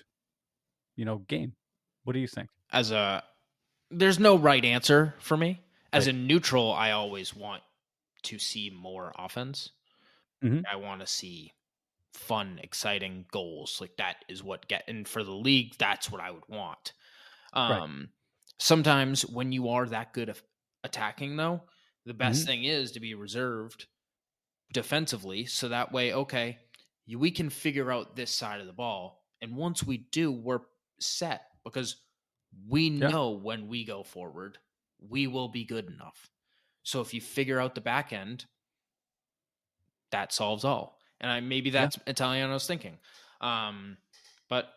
Speaker 1: you know, game? What do you think?
Speaker 2: As a, there's no right answer for me. As
Speaker 1: Right.
Speaker 2: a neutral, I always want to see more offense.
Speaker 1: Mhm.
Speaker 2: I want to see fun, exciting goals. Like that is what get and for the league, that's what I would want.
Speaker 1: Right.
Speaker 2: Um sometimes when you are that good of attacking though, the best
Speaker 1: Mhm.
Speaker 2: thing is to be reserved defensively so that way okay, we can figure out this side of the ball and once we do, we're set because we
Speaker 1: Yeah.
Speaker 2: know when we go forward, we will be good enough. So if you figure out the back end, that solves all. And I maybe that's Yeah. Italiano's thinking. Um, but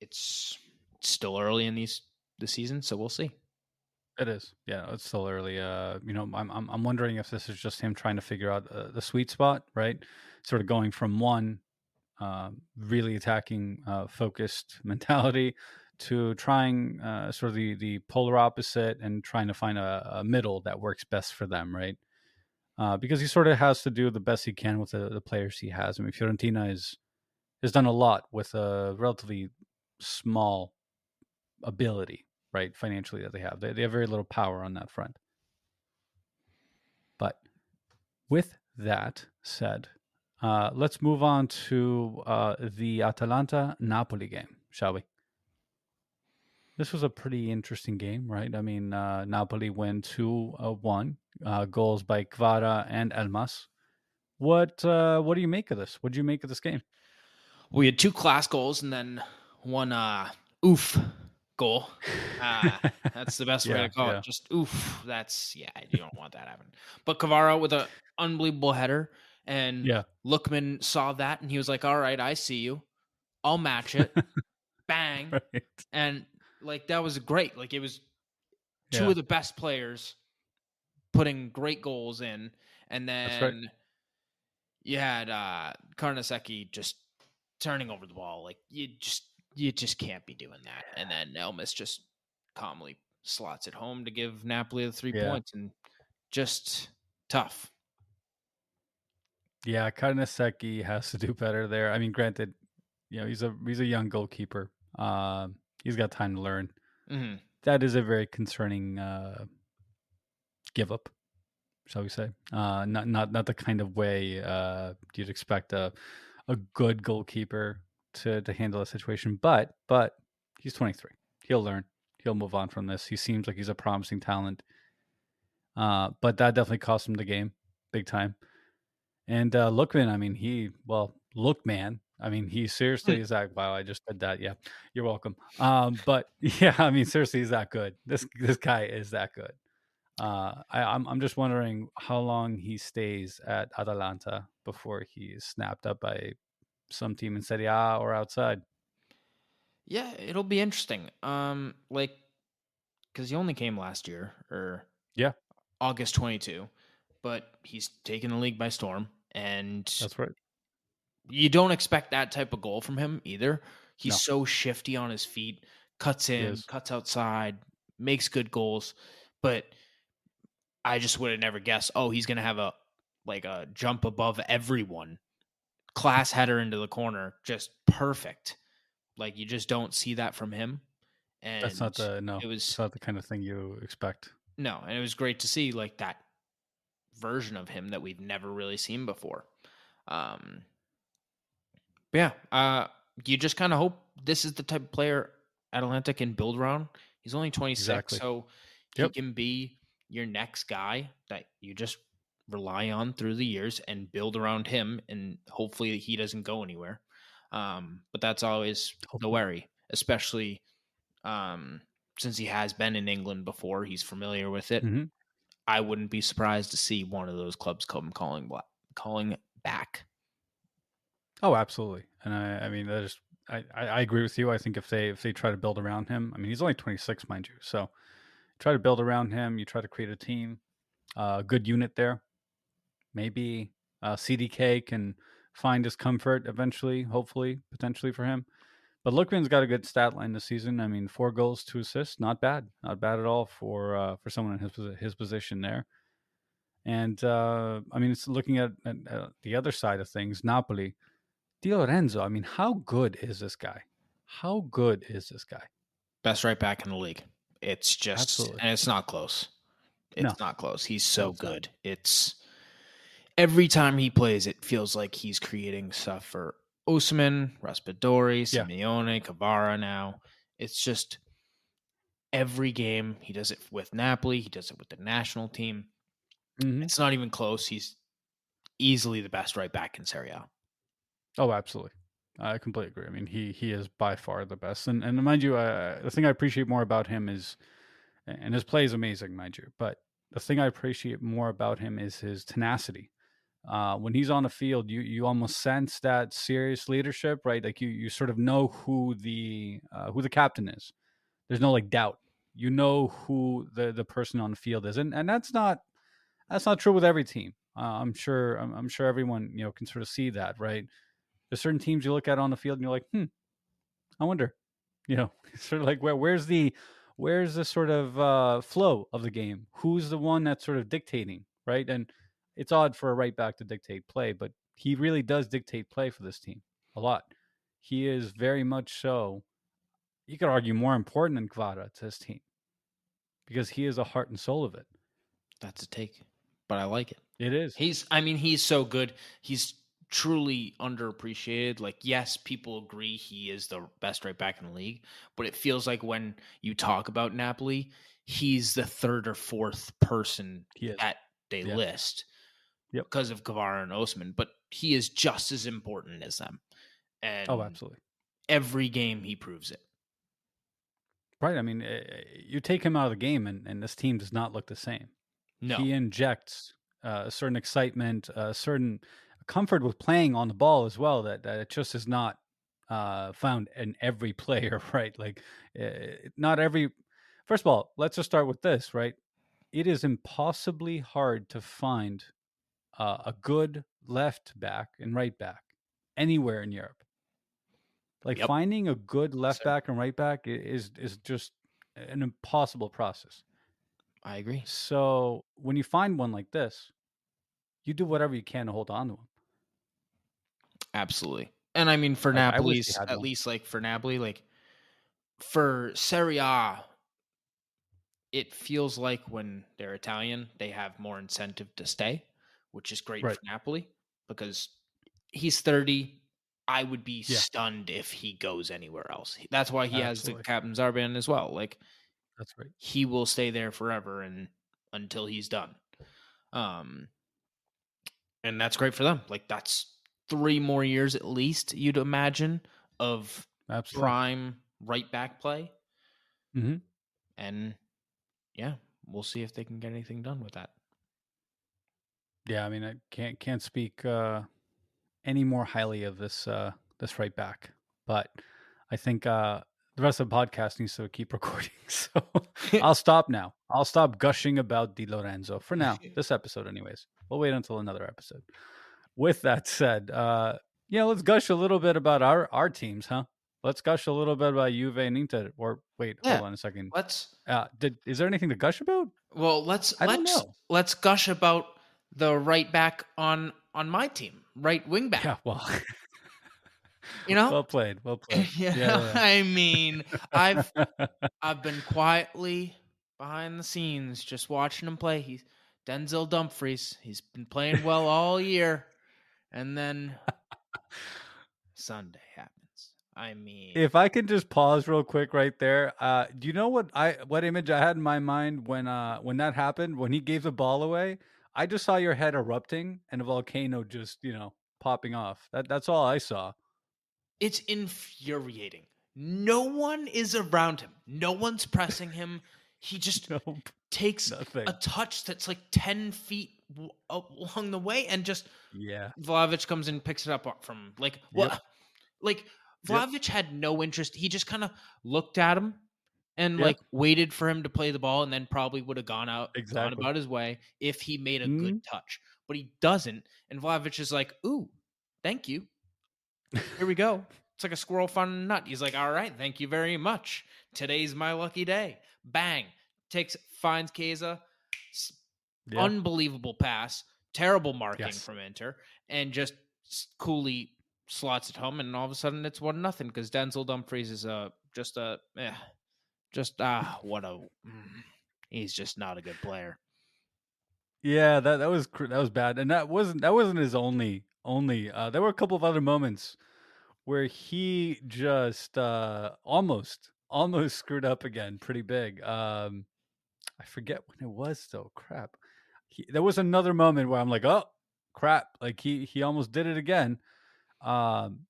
Speaker 2: it's still early in these the season, so we'll see.
Speaker 1: It is. Yeah, it's still early. Uh, you know, I'm I'm I'm wondering if this is just him trying to figure out uh, the sweet spot, right? Sort of going from one um, really attacking uh, focused (laughs) mentality to trying uh, sort of the the polar opposite and trying to find a, a middle that works best for them, right? Uh, because he sort of has to do the best he can with the, the players he has. I mean, Fiorentina is has done a lot with a relatively small ability, right, financially that they have. They, they have very little power on that front. But with that said, uh, let's move on to uh, the Atalanta Napoli game, shall we? This was a pretty interesting game, right? I mean, uh, Napoli win 2 uh, 1, uh, goals by Kvara and Elmas. What uh, what do you make of this? What do you make of this game?
Speaker 2: We had two class goals and then one uh oof goal. Uh, (laughs) that's the best way to call
Speaker 1: yeah.
Speaker 2: it. Just oof. That's yeah, you don't want that happening. But Kvara with an unbelievable header, and
Speaker 1: Yeah.
Speaker 2: Lookman saw that and he was like, "All right, I see you. I'll match it." (laughs) Bang,
Speaker 1: Right.
Speaker 2: and like that was great. Like it was two
Speaker 1: Yeah.
Speaker 2: of the best players putting great goals in, and then
Speaker 1: right.
Speaker 2: you had uh Carnesecchi just turning over the ball. Like you just you just can't be doing that. And then Elmas just calmly slots it home to give Napoli the three
Speaker 1: Yeah.
Speaker 2: points, and just tough.
Speaker 1: Yeah, Carnesecchi has to do better there. I mean, granted, you know, he's a he's a young goalkeeper. Um, he's got time to learn.
Speaker 2: hmm
Speaker 1: That is a very concerning uh, give up, shall we say? Uh, not not not the kind of way uh, you'd expect a a good goalkeeper to to handle a situation. But but he's 23. He'll learn. He'll move on from this. He seems like he's a promising talent. Uh, but that definitely cost him the game, big time. And uh, Lookman, I mean, he well, look, man. I mean, he seriously is that. Wow, I just said that. Yeah, you're welcome. Um, but (laughs) yeah, I mean, seriously, he's that good. This this guy is that good. Uh, I, I'm I'm just wondering how long he stays at Atalanta before he's snapped up by some team in Serie A or outside.
Speaker 2: Yeah, it'll be interesting. Um, like because he only came last year or
Speaker 1: Yeah.
Speaker 2: August twenty two, but he's taken the league by storm, and
Speaker 1: That's right.
Speaker 2: you don't expect that type of goal from him either. He's
Speaker 1: No.
Speaker 2: so shifty on his feet, cuts in, cuts outside, makes good goals. But I just would have never guessed. Oh, he's gonna have a like a jump above everyone, class header into the corner, just perfect. Like you just don't see that from him. And
Speaker 1: That's not the no.
Speaker 2: it was-
Speaker 1: not the kind of thing you expect.
Speaker 2: no, and it was great to see like that version of him that we've never really seen before. Um, yeah, uh, you just kind of hope this is the type of player Atalanta can build around. He's only 26,
Speaker 1: Exactly.
Speaker 2: so
Speaker 1: Yep.
Speaker 2: he can be your next guy that you just rely on through the years and build around him, and hopefully he doesn't go anywhere. Um, but that's always the worry, especially um, since he has been in England before. He's familiar with it.
Speaker 1: Mhm.
Speaker 2: I wouldn't be surprised to see one of those clubs come calling calling back.
Speaker 1: Oh, absolutely. And I, I mean, that is, I, I, I agree with you. I think if they if they try to build around him, I mean, he's only 26, mind you. So try to build around him. You try to create a team, a uh, good unit there. Maybe uh, CDK can find his comfort eventually, hopefully, potentially for him. But Lookman's got a good stat line this season. I mean, four goals, two assists, not bad, not bad at all for uh, for someone in his his position there. And uh, I mean, it's looking at, at, at the other side of things. Napoli, Di Lorenzo, I mean, how good is this guy? How good is this guy?
Speaker 2: Best right back in the league. It's just
Speaker 1: Absolutely.
Speaker 2: and it's not close. It's
Speaker 1: No.
Speaker 2: not close. He's so
Speaker 1: it's not.
Speaker 2: good. It's every time he plays, it feels like he's creating stuff for Osimhen, Raspadori,
Speaker 1: Yeah.
Speaker 2: Simeone, Kvara now. It's just every game he does it with Napoli, he does it with the national team.
Speaker 1: Mhm.
Speaker 2: It's not even close. He's easily the best right back in Serie A.
Speaker 1: Oh, absolutely. I completely agree. I mean, he he is by far the best, and and mind you, uh, the thing I appreciate more about him is, and his play is amazing, mind you, but the thing I appreciate more about him is his tenacity. Uh, when he's on the field, you you almost sense that serious leadership, right? Like you you sort of know who the uh, who the captain is. There's no like doubt. You know who the the person on the field is, and and that's not that's not true with every team. Uh, I'm sure I'm, I'm sure everyone you know can sort of see that, right? There's certain teams you look at on the field and you're like, hmm, I wonder, you know, (laughs) sort of like where where's the where's the sort of uh, flow of the game? Who's the one that's sort of dictating, right? And it's odd for a right back to dictate play, but he really does dictate play for this team a lot. He is very much so. You could argue more important than Kvara to this team because he is the heart and soul of it.
Speaker 2: That's a take, but I like it.
Speaker 1: It is.
Speaker 2: He's I mean, he's so good. He's truly underappreciated. Like, yes, people agree he is the best right back in the league, but it feels like when you talk about Napoli, he's the third or fourth person that they
Speaker 1: Yeah.
Speaker 2: list
Speaker 1: Yep.
Speaker 2: because of Kvara and Osimhen, but he is just as important as them. And
Speaker 1: Oh, absolutely.
Speaker 2: every game he proves it.
Speaker 1: Right. I mean, eh, eh, you take him out of the game, and, and this team does not look the same.
Speaker 2: No.
Speaker 1: He injects uh, a certain excitement, a certain comfort with playing on the ball as well. That that it just is not uh, found in every (laughs) player. Right. Like, uh, not every. First of all, let's just start with this. Right. It is impossibly hard to find uh, a good left back and right back anywhere in Europe. Like
Speaker 2: Yep.
Speaker 1: finding a good left back and right back is is just an impossible process.
Speaker 2: I agree.
Speaker 1: So when you find one like this, you do whatever you can to hold on to him.
Speaker 2: Absolutely. And I mean for
Speaker 1: I- I
Speaker 2: Napoli's at
Speaker 1: one.
Speaker 2: least like for Napoli, like for Serie A, it feels like when they're Italian, they have more incentive to stay, which is great
Speaker 1: Right.
Speaker 2: for Napoli because he's 30. I would be
Speaker 1: Yeah.
Speaker 2: stunned if he goes anywhere else. That's why he has the captain's armband as well. Like
Speaker 1: That's right.
Speaker 2: he will stay there forever and until he's done. Um and that's great for them. Like that's 3 more years at least you'd imagine of
Speaker 1: Absolutely.
Speaker 2: prime right back play.
Speaker 1: Mhm.
Speaker 2: And yeah, we'll see if they can get anything done with that.
Speaker 1: Yeah, I mean, I can't can't speak uh, any more highly of this uh, this right back, but I think uh, the rest of the podcast needs to keep (laughs) recording. So (laughs) I'll stop now. I'll stop gushing about Di Lorenzo for now. (laughs) This episode, anyways. We'll wait until another episode. With that said, uh, yeah, let's gush a little bit about our our teams, huh? Let's gush a little bit about Juve and Inter. Or wait,
Speaker 2: Yeah.
Speaker 1: hold on a second.
Speaker 2: Let's
Speaker 1: Uh, did is there anything to gush about?
Speaker 2: well, let's
Speaker 1: I don't
Speaker 2: let's
Speaker 1: know.
Speaker 2: let's gush about the right back on on my team, right wing back.
Speaker 1: Yeah, well,
Speaker 2: You (laughs) know?
Speaker 1: well played, well (laughs) played.
Speaker 2: yeah,
Speaker 1: yeah.
Speaker 2: I mean, I've (laughs) I've been quietly behind the scenes just watching him play. He's Denzel Dumfries. He's been playing well all year. And then (laughs) Sunday happens. I mean,
Speaker 1: if I can just pause real quick right there, uh, do you know what I what image I had in my mind when uh when that happened when he gave the ball away? I just saw your head erupting and a volcano just you know popping off. That that's all I saw.
Speaker 2: it's infuriating. No one is around him. No one's pressing him. He (laughs) just
Speaker 1: Nope,
Speaker 2: takes
Speaker 1: nothing.
Speaker 2: a touch that's like 10 feet along the way and just
Speaker 1: Yeah,
Speaker 2: Vlahovic comes and picks it up from like what
Speaker 1: Yep. (sighs)
Speaker 2: like
Speaker 1: Yep.
Speaker 2: Had no interest. He just kind of looked at him and
Speaker 1: Yep.
Speaker 2: like waited for him to play the ball and then probably would have gone out gone
Speaker 1: Exactly.
Speaker 2: about his way if he made a
Speaker 1: Mhm.
Speaker 2: good touch. But he doesn't and Vlahovic is like, "Ooh, thank you. Here we go." It's like a squirrel finding a nut. He's like, "All right, thank you very much. Today's my lucky day." Bang. Takes finds Chiesa.
Speaker 1: Yeah.
Speaker 2: unbelievable pass, terrible marking
Speaker 1: Yes.
Speaker 2: from Inter, and just coolly slots it home, and all of a sudden it's one nothing because Denzel Dumfries is a just a eh, just ah what a mm, he's just not a good player.
Speaker 1: Yeah, that that was that was bad, and that wasn't that wasn't his only only. Uh, there were a couple of other moments where he just uh, almost almost screwed up again, pretty big. Um, I forget when it was though. Crap. He, there was another moment where I'm like, oh crap! Like he he almost did it again. Um,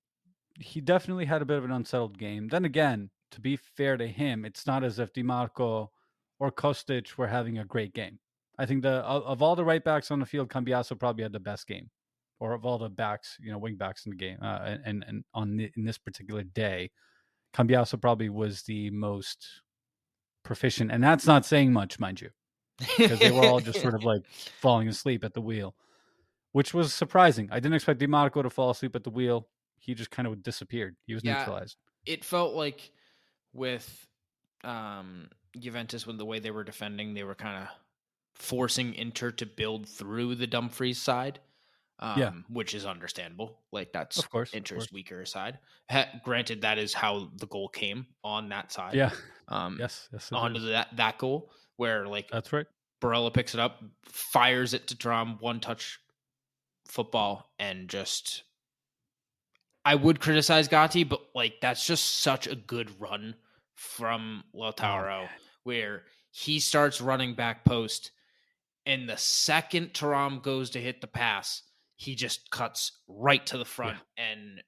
Speaker 1: he definitely had a bit of an unsettled game. Then again, to be fair to him, it's not as if Dimarco or Kostic were having a great game. I think the of, all the right backs on the field, Cambiaso probably had the best game, or of all the backs, you know, wing backs in the game, uh, and and on the, in this particular day, Cambiaso probably was the most proficient, and that's not saying much, mind you, because they were all just sort of (laughs) like falling asleep at the wheel, which was surprising. I didn't expect Dimarco to fall asleep at the wheel. He just kind of disappeared. He was
Speaker 2: Yeah.
Speaker 1: neutralized.
Speaker 2: it felt like with um Juventus when the way they were defending, they were kind of forcing Inter to build through the Dumfries side. Um,
Speaker 1: Yeah.
Speaker 2: which is understandable. Like that's
Speaker 1: Of course, of
Speaker 2: Inter's
Speaker 1: course.
Speaker 2: weaker side. Ha- granted, that is how the goal came on that side.
Speaker 1: Yeah.
Speaker 2: Um,
Speaker 1: Yes. Yes.
Speaker 2: onto that that goal where like
Speaker 1: That's right.
Speaker 2: Barella picks it up, fires it to Thuram, one touch football, and just. I would criticize Gatti, but like that's just such a good run from oh, Lautaro,
Speaker 1: man.
Speaker 2: where he starts running back post, and the second Thuram goes to hit the pass, he just cuts right to the front, and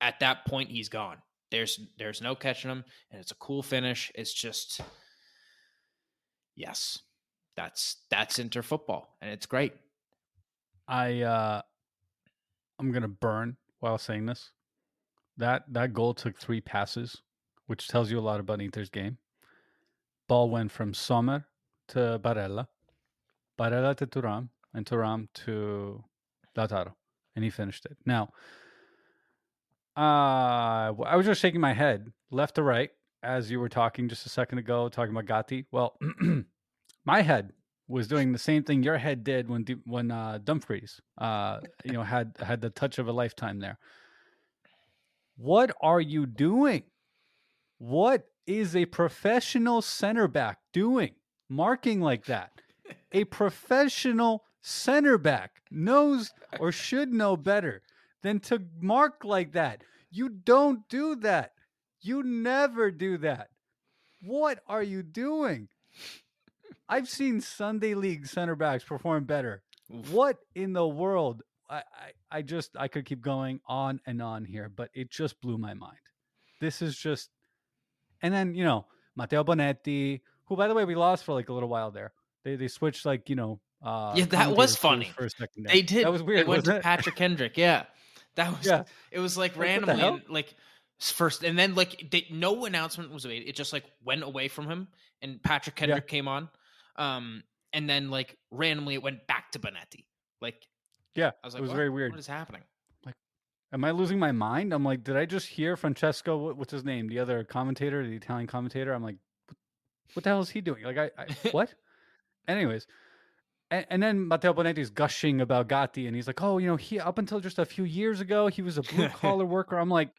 Speaker 2: at that point he's gone. There's there's no catching him, and it's a cool finish. It's just yes, that's that's Inter football, and it's great.
Speaker 1: I uh I'm gonna burn while saying this. That that goal took three passes, which tells you a lot about Inter's game. Ball went from Sommer to Barella, Barella to Thuram, and Thuram to Lautaro, and he finished it. Now, uh, I was just shaking my head left to right as you were talking just a second ago, talking about Gatti. Well, (clears throat) my head was doing the same thing your head did when when uh, Dumfries, uh, you know, had had the touch of a lifetime there. What are you doing? What is a professional center back doing? Marking like that. A professional center back knows or should know better than to mark like that. You don't do that. You never do that. What are you doing? I've seen Sunday League center backs perform better.
Speaker 2: Oof.
Speaker 1: What in the world? I, I, I just I could keep going on and on here, but it just blew my mind. This is just and then, you know, Matteo Bonetti, who by the way we lost for like a little while there. They they switched like, you know, uh
Speaker 2: Yeah, that was funny.
Speaker 1: For a second there.
Speaker 2: They did.
Speaker 1: That was weird.
Speaker 2: They went to
Speaker 1: it?
Speaker 2: Patrick Kendrick. Yeah, that (laughs) was.
Speaker 1: Yeah.
Speaker 2: It was like randomly, like first, and then like they, no announcement was made. It just like went away from him, and Patrick Kendrick came on. Um, and then like randomly it went back to Bonetti. Like
Speaker 1: Yeah,
Speaker 2: I was like, it
Speaker 1: was
Speaker 2: "What-
Speaker 1: very weird.
Speaker 2: What is happening?
Speaker 1: Like, am I losing my mind? I'm like, did I just hear Francesco? what- What's his name? The other commentator, the Italian commentator. I'm like, what, what the hell is he doing? Like, I, I (laughs) what? Anyways, and, and then Matteo Bonetti's gushing about Gatti, and he's like, oh, you know, he up until just a few years ago, he was a blue collar (laughs) worker. I'm like,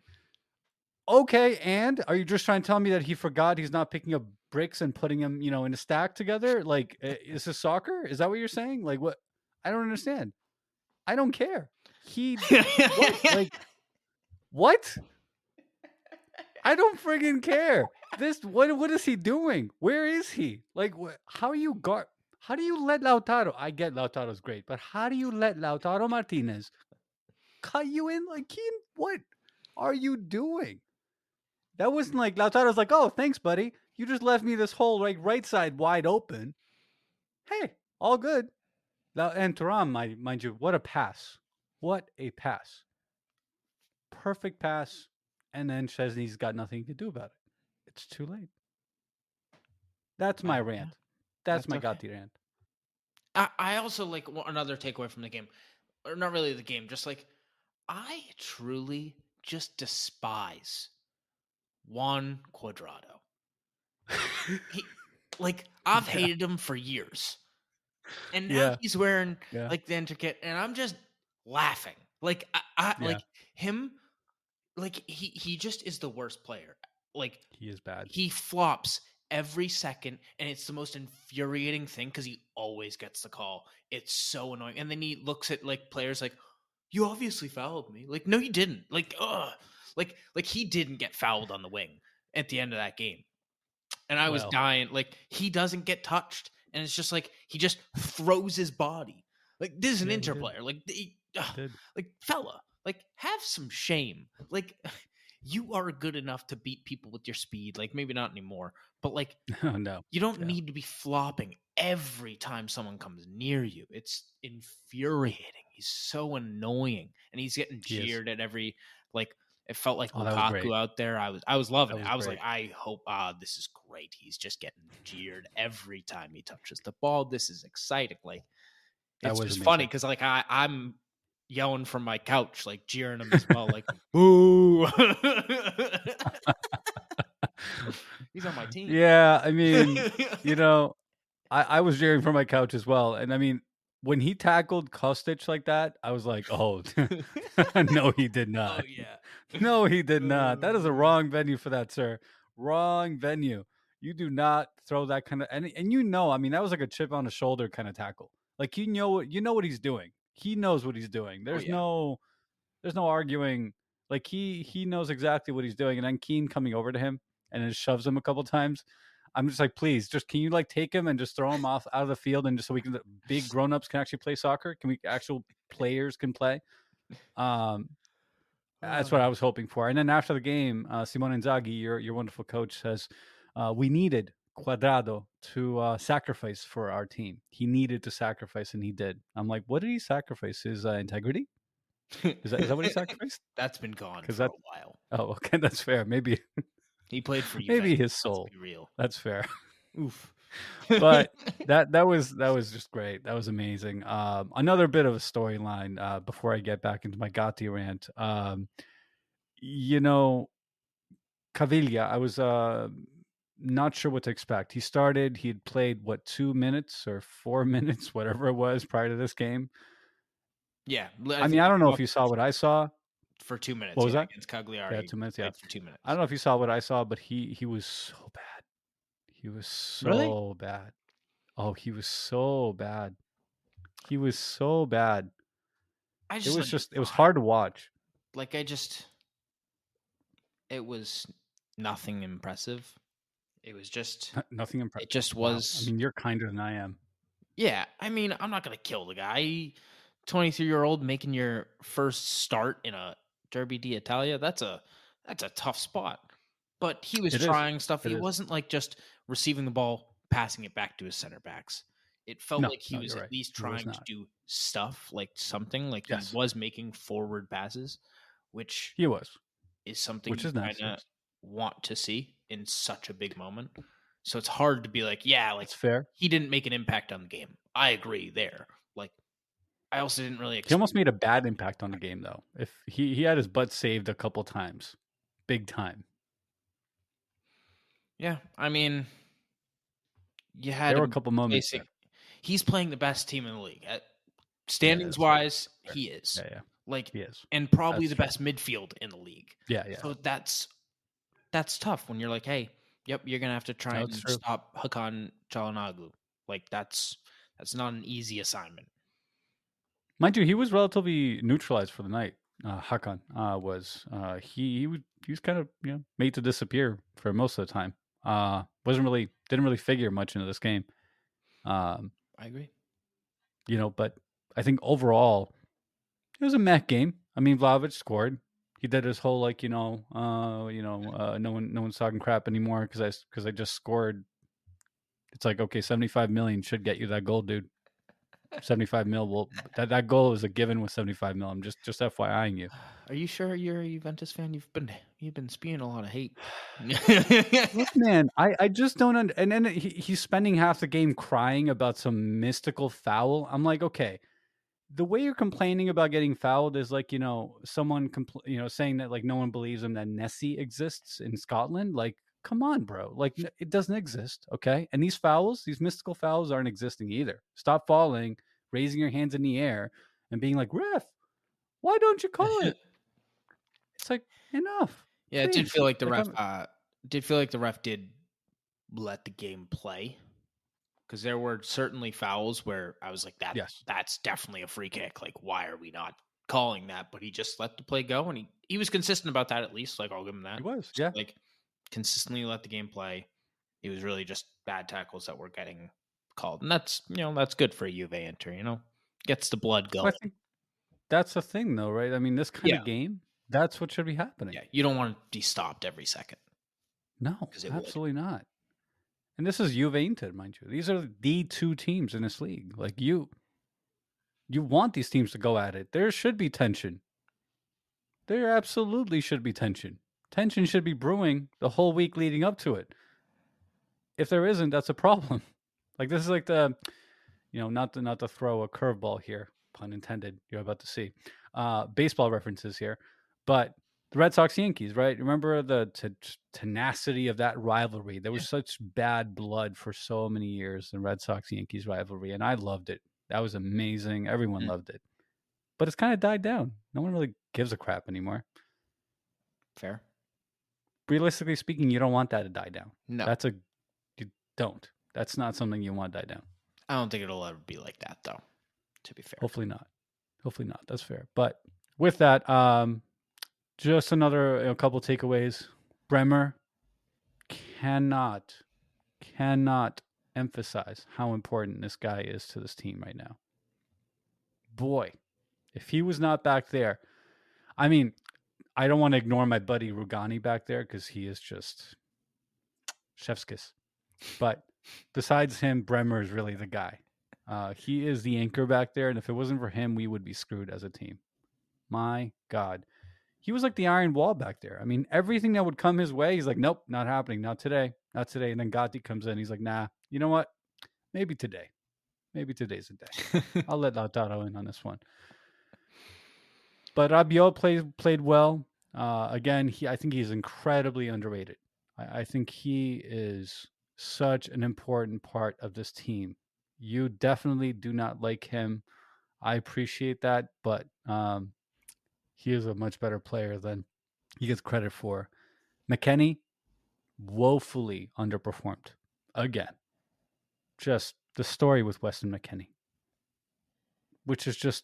Speaker 1: okay, and are you just trying to tell me that he forgot he's not picking up bricks and putting them, you know, in a stack together? Like, (laughs) is this soccer? Is that what you're saying? Like, what? I don't understand. I don't care. He what? Like what? I don't friggin' care. This what what is he doing? Where is he? Like wh- how you guard how do you let Lautaro? I get Lautaro's great, but how do you let Lautaro Martinez cut you in like he what are you doing? That wasn't like Lautaro's like, "Oh, thanks, buddy. You just left me this whole like right side wide open." Hey, all good. And Thuram, mind, you, what a pass. What a pass. Perfect pass. And then Szczesny's got nothing to do about it. It's too late. That's my rant. That's,
Speaker 2: That's
Speaker 1: my
Speaker 2: okay.
Speaker 1: Gatti rant.
Speaker 2: I, I also like another takeaway from the game, or not really the game, just like I truly just despise Juan Cuadrado. He, (laughs) like I've
Speaker 1: Yeah.
Speaker 2: hated him for years, and now
Speaker 1: Yeah.
Speaker 2: he's wearing
Speaker 1: Yeah.
Speaker 2: like the intricate, and I'm just laughing. Like I, I like him. Like he he just is the worst player. Like
Speaker 1: He is bad.
Speaker 2: he flops every second, and it's the most infuriating thing because he always gets the call. It's so annoying. And then he looks at like players like, "You obviously fouled me." Like, no, you didn't. Like, ugh. Like, like he didn't get fouled on the wing at the end of that game, and I was dying. Like, he doesn't get touched, and it's just like he just throws his body. Like, this is an
Speaker 1: Yeah, he
Speaker 2: inter player. Like, he, ugh like fella like have some shame like (laughs) you are good enough to beat people with your speed like maybe not anymore but like (laughs)
Speaker 1: Oh no.
Speaker 2: you don't
Speaker 1: Yeah.
Speaker 2: need to be flopping every time someone comes near you it's infuriating he's so annoying and he's getting cheered at every like it felt like
Speaker 1: Oh, was.
Speaker 2: Lukaku out there. I was I was loving
Speaker 1: That
Speaker 2: it. I was
Speaker 1: great.
Speaker 2: like, I hope ah, this is great. He's just getting jeered every time he touches the ball. This is exciting. Like it's
Speaker 1: was
Speaker 2: just funny because like I I'm yelling from my couch, like jeering him as well, like (laughs) boo. (laughs) He's on my team.
Speaker 1: Yeah, I mean, (laughs) you know, I, I was jeering from my couch as well. And I mean, when he tackled Kostic like that, I was like, oh, no, he did
Speaker 2: oh
Speaker 1: not.
Speaker 2: yeah.
Speaker 1: No, he did not. That is a
Speaker 2: Oh.
Speaker 1: wrong venue for that, sir. Wrong venue. You do not throw that kind of and and you know, I mean, that was like a chip on the shoulder kind of tackle. Like you know what you know what he's doing. He knows what he's doing. There's
Speaker 2: yeah.
Speaker 1: no there's no arguing. Like he he knows exactly what he's doing. And then Kean coming over to him and then shoves him a couple times. I'm just like, please, just can you like take him and just throw him off out of the field and just so we can big (laughs) grown ups can actually play soccer? Can we actual players can play? Um that's what I was hoping for. And then after the game, uh, Simone Inzaghi, your your wonderful coach, says uh, we needed Cuadrado to uh, sacrifice for our team. He needed to sacrifice, and he did. I'm like, what did he sacrifice? His uh, integrity? Is that is that what he sacrificed? (laughs)
Speaker 2: That's been gone for
Speaker 1: that-
Speaker 2: a while.
Speaker 1: Oh, okay, (laughs) that's fair. Maybe
Speaker 2: He played for you. (laughs)
Speaker 1: maybe his soul.
Speaker 2: Real.
Speaker 1: That's fair.
Speaker 2: Oof. (laughs)
Speaker 1: But that that was that was just great. That was amazing. Um, another bit of a storyline uh, before I get back into my Gatti rant. Um, you know, Caviglia, I was uh, not sure what to expect. He started. He had played what two minutes or four (laughs) minutes, whatever it was, prior to this game.
Speaker 2: yeah.
Speaker 1: I, mean, I don't know if you saw what I saw.
Speaker 2: for two minutes.
Speaker 1: What was
Speaker 2: yeah,
Speaker 1: that?
Speaker 2: against Cagliari?
Speaker 1: Yeah, two minutes. Yeah,
Speaker 2: for two minutes.
Speaker 1: I don't know if you saw what I saw, but he he was so bad. He was so
Speaker 2: Really?
Speaker 1: bad. Oh, he was so bad. He was so bad.
Speaker 2: I just It
Speaker 1: was
Speaker 2: like,
Speaker 1: just it was hard to watch.
Speaker 2: Like I just, it was nothing impressive. It was just.
Speaker 1: Nothing impressive.
Speaker 2: It just
Speaker 1: Wow.
Speaker 2: was.
Speaker 1: I mean, you're kinder than I am.
Speaker 2: Yeah, I mean, I'm not gonna kill the guy. 23 year old making your first start in a Derby d'Italia. That's a that's a tough spot. But he was
Speaker 1: It is.
Speaker 2: trying stuff.
Speaker 1: It
Speaker 2: It
Speaker 1: is.
Speaker 2: wasn't like just receiving the ball, passing it back to his center backs. It felt
Speaker 1: No,
Speaker 2: like he
Speaker 1: no,
Speaker 2: was at
Speaker 1: right.
Speaker 2: least trying to do stuff, like something. Like
Speaker 1: Yes.
Speaker 2: he was making forward passes, which
Speaker 1: He was,
Speaker 2: is something
Speaker 1: which is nice.
Speaker 2: kind of want to see in such a big moment. So it's hard to be like, yeah, like
Speaker 1: It's fair.
Speaker 2: he didn't make an impact on the game. I agree there. Like I also didn't really
Speaker 1: He almost made a bad impact on the game, though. If he he had his butt saved a couple times, big time.
Speaker 2: Yeah, I mean you had
Speaker 1: There were a couple moments.
Speaker 2: basic he's playing the best team in the league. At standings
Speaker 1: fair.
Speaker 2: wise, he is.
Speaker 1: Yeah, yeah,
Speaker 2: Like
Speaker 1: he is.
Speaker 2: and probably the
Speaker 1: That's
Speaker 2: best midfield in the league.
Speaker 1: Yeah, yeah.
Speaker 2: So that's that's tough when you're like, hey, yep, you're gonna have to try
Speaker 1: No,
Speaker 2: and
Speaker 1: true.
Speaker 2: stop Hakan Çalhanoğlu. Like that's that's not an easy assignment.
Speaker 1: Mind you, he was relatively neutralized for the night. Uh, Hakan uh, was. Uh, he he, would, he was kind of you know made to disappear for most of the time. Uh, wasn't really didn't really figure much into this game. Um,
Speaker 2: I agree.
Speaker 1: you know, but I think overall it was a meh game. I mean, Vlahovic scored. He did his whole like you know, uh, you know, uh, no one no one's talking crap anymore because I because I just scored. It's like okay, seventy five million should get you that goal, dude. Seventy five mil. Well, that that goal is a given with seventy five mil. I'm just just FYIing you. (sighs)
Speaker 2: Are you sure you're a Juventus fan? You've been you've been spewing a lot of hate.
Speaker 1: Look, man, I, I just don't under, and then he, he's spending half the game crying about some mystical foul. I'm like, okay, the way you're complaining about getting fouled is like, you know, someone, compl- you know, saying that like no one believes him that Nessie exists in Scotland. Like, come on, bro. Like, it doesn't exist. Okay. And these fouls, these mystical fouls aren't existing either. Stop falling, raising your hands in the air, and being like, ref, Why don't you call it? (laughs) it's like enough.
Speaker 2: Yeah, it did feel like the
Speaker 1: Like,
Speaker 2: ref uh did feel like the ref did let the game play. Because there were certainly fouls where I was like, that
Speaker 1: Yes.
Speaker 2: that's definitely a free kick. Like, why are we not calling that? But he just let the play go and he, he was consistent about that at least. Like I'll give him that.
Speaker 1: He was, yeah.
Speaker 2: Like consistently let the game play. It was really just bad tackles that were getting called. And that's you know, that's good for a Juve Inter, you know? Gets the blood
Speaker 1: Well,
Speaker 2: going.
Speaker 1: Think that's the thing, though, right? I mean, this kind
Speaker 2: Yeah.
Speaker 1: of game, that's what should be happening.
Speaker 2: Yeah. You don't want to be stopped every second.
Speaker 1: No,
Speaker 2: it would.
Speaker 1: absolutely not. And this is Juve Inter, mind you. These are the two teams in this league. Like you, you want these teams to go at it. There should be tension. There absolutely should be tension. Tension should be brewing the whole week leading up to it. If there isn't, that's a problem. (laughs) Like this is like the, you know, not to not to throw a curveball here, pun intended. You're about to see, uh, baseball references here, but the Red Sox Yankees, right? Remember the t- tenacity of that rivalry? There was such bad blood for so many years in Red Sox Yankees rivalry, and I loved it. That was amazing. Everyone
Speaker 2: Mm.
Speaker 1: loved it, but it's kind of died down. No one really gives a crap anymore.
Speaker 2: Fair.
Speaker 1: Realistically speaking, you don't want that to die down.
Speaker 2: No.
Speaker 1: That's a you don't. That's not something you want to die down.
Speaker 2: I don't think it'll ever be like that though, to be fair.
Speaker 1: Hopefully not. Hopefully not. That's fair. But with that, um, just another you know, couple takeaways. Bremer cannot, cannot emphasize how important this guy is to this team right now. Boy, if he was not back there, I mean, I don't want to ignore my buddy Rugani back there because he is just chef's kiss. But besides him, Bremer is really the guy. Uh, he is the anchor back there, and if it wasn't for him, we would be screwed as a team. My God, he was like the iron wall back there. I mean, everything that would come his way, he's like, "Nope, not happening, not today, not today." And then Gatti comes in, he's like, "Nah, you know what? Maybe today, maybe today's the day. (laughs) I'll let Lautaro in on this one." But Rabiot played played well. Uh, again, he I think he's incredibly underrated. I, I think he is such an important part of this team. You definitely do not like him. I appreciate that, but um, he is a much better player than he gets credit for. McKennie woefully underperformed again. Just the story with Weston McKennie, which is just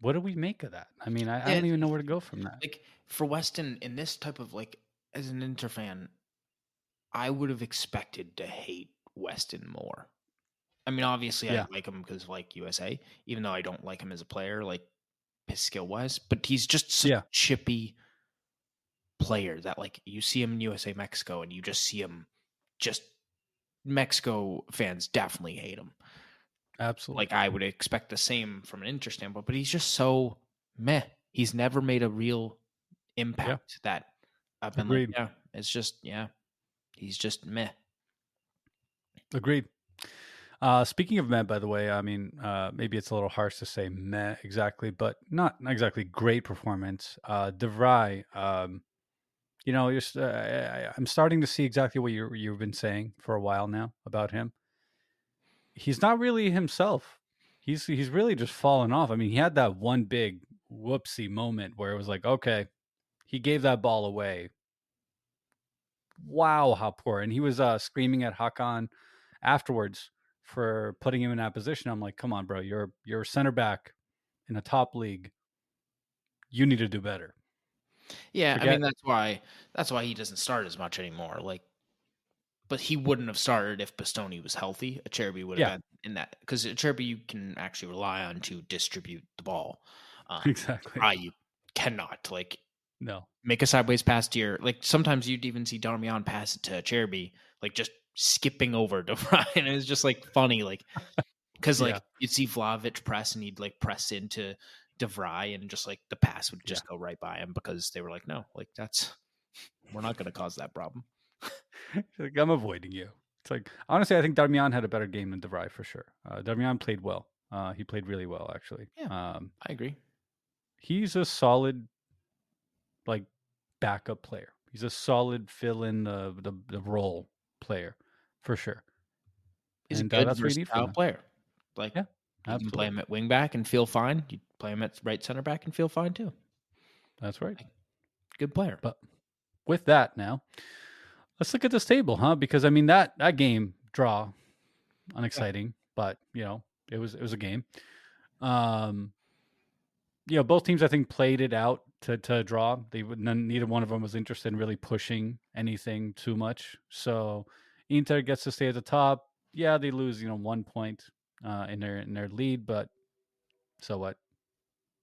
Speaker 1: what do we make of that? I mean, I, I don't even know where to go from that.
Speaker 2: like for Weston in this type of like as an Inter fan, I would have expected to hate Weston more. I mean, obviously
Speaker 1: Yeah.
Speaker 2: I like him because like USA, even though I don't like him as a player, like his skill wise, but he's just such
Speaker 1: Yeah.
Speaker 2: a chippy player that like you see him in USA Mexico and you just see him just Mexico fans definitely hate him.
Speaker 1: Absolutely.
Speaker 2: Like I would expect the same from an Inter standpoint, but he's just so meh. He's never made a real impact that I've been
Speaker 1: Agreed.
Speaker 2: like, yeah, it's just yeah, he's just meh.
Speaker 1: Agreed. Uh, speaking of meh, by the way, I mean uh, maybe it's a little harsh to say meh exactly, but not, not exactly great performance. Uh, de Vrij, um, you know, you're, uh, I, I'm starting to see exactly what you you've been saying for a while now about him. He's not really himself. He's he's really just fallen off. I mean, he had that one big whoopsie moment where it was like, okay, he gave that ball away. Wow, how poor! And he was uh, screaming at Hakan afterwards for putting him in that position. I'm like, come on, bro, you're you're a center back in a top league. You need to do better.
Speaker 2: Yeah, I mean that's why that's why he doesn't start as much anymore. Like, but he wouldn't have started if Bastoni was healthy. A Acerbi would have
Speaker 1: Yeah.
Speaker 2: been in that because a Acerbi you can actually rely on to distribute the ball. Um,
Speaker 1: Exactly.
Speaker 2: I you cannot like
Speaker 1: No.
Speaker 2: make a sideways pass to your like sometimes you'd even see Darmian pass it to Cherby, like just skipping over to Ryan. It was just like funny, like because like
Speaker 1: Yeah.
Speaker 2: you'd see Vlahovic press and he'd like press into de Vrij and just like the pass would just go right by him because they were like, no, like that's we're not gonna cause that problem. (laughs)
Speaker 1: like, I'm avoiding you. It's like honestly, I think Darmian had a better game than de Vrij for sure. Uh, Darmian played well. Uh, he played really well, actually.
Speaker 2: Yeah.
Speaker 1: Um,
Speaker 2: I agree.
Speaker 1: he's a solid, like, backup player. He's a solid fill in the, the the role player for sure.
Speaker 2: He's
Speaker 1: And,
Speaker 2: a
Speaker 1: uh,
Speaker 2: good
Speaker 1: that's what you need
Speaker 2: versatile player. Like
Speaker 1: Yeah,
Speaker 2: you can play him at wing back and feel fine. You play him at right center back and feel fine too.
Speaker 1: That's right.
Speaker 2: Good player.
Speaker 1: But with that now, let's look at this table, huh? Because I mean that that game draw, unexciting, but you know it was it was a game. Um, you know both teams I think played it out to to draw. They none, neither one of them was interested in really pushing anything too much. So Inter gets to stay at the top. Yeah, they lose you know one point uh, in their in their lead, but so what?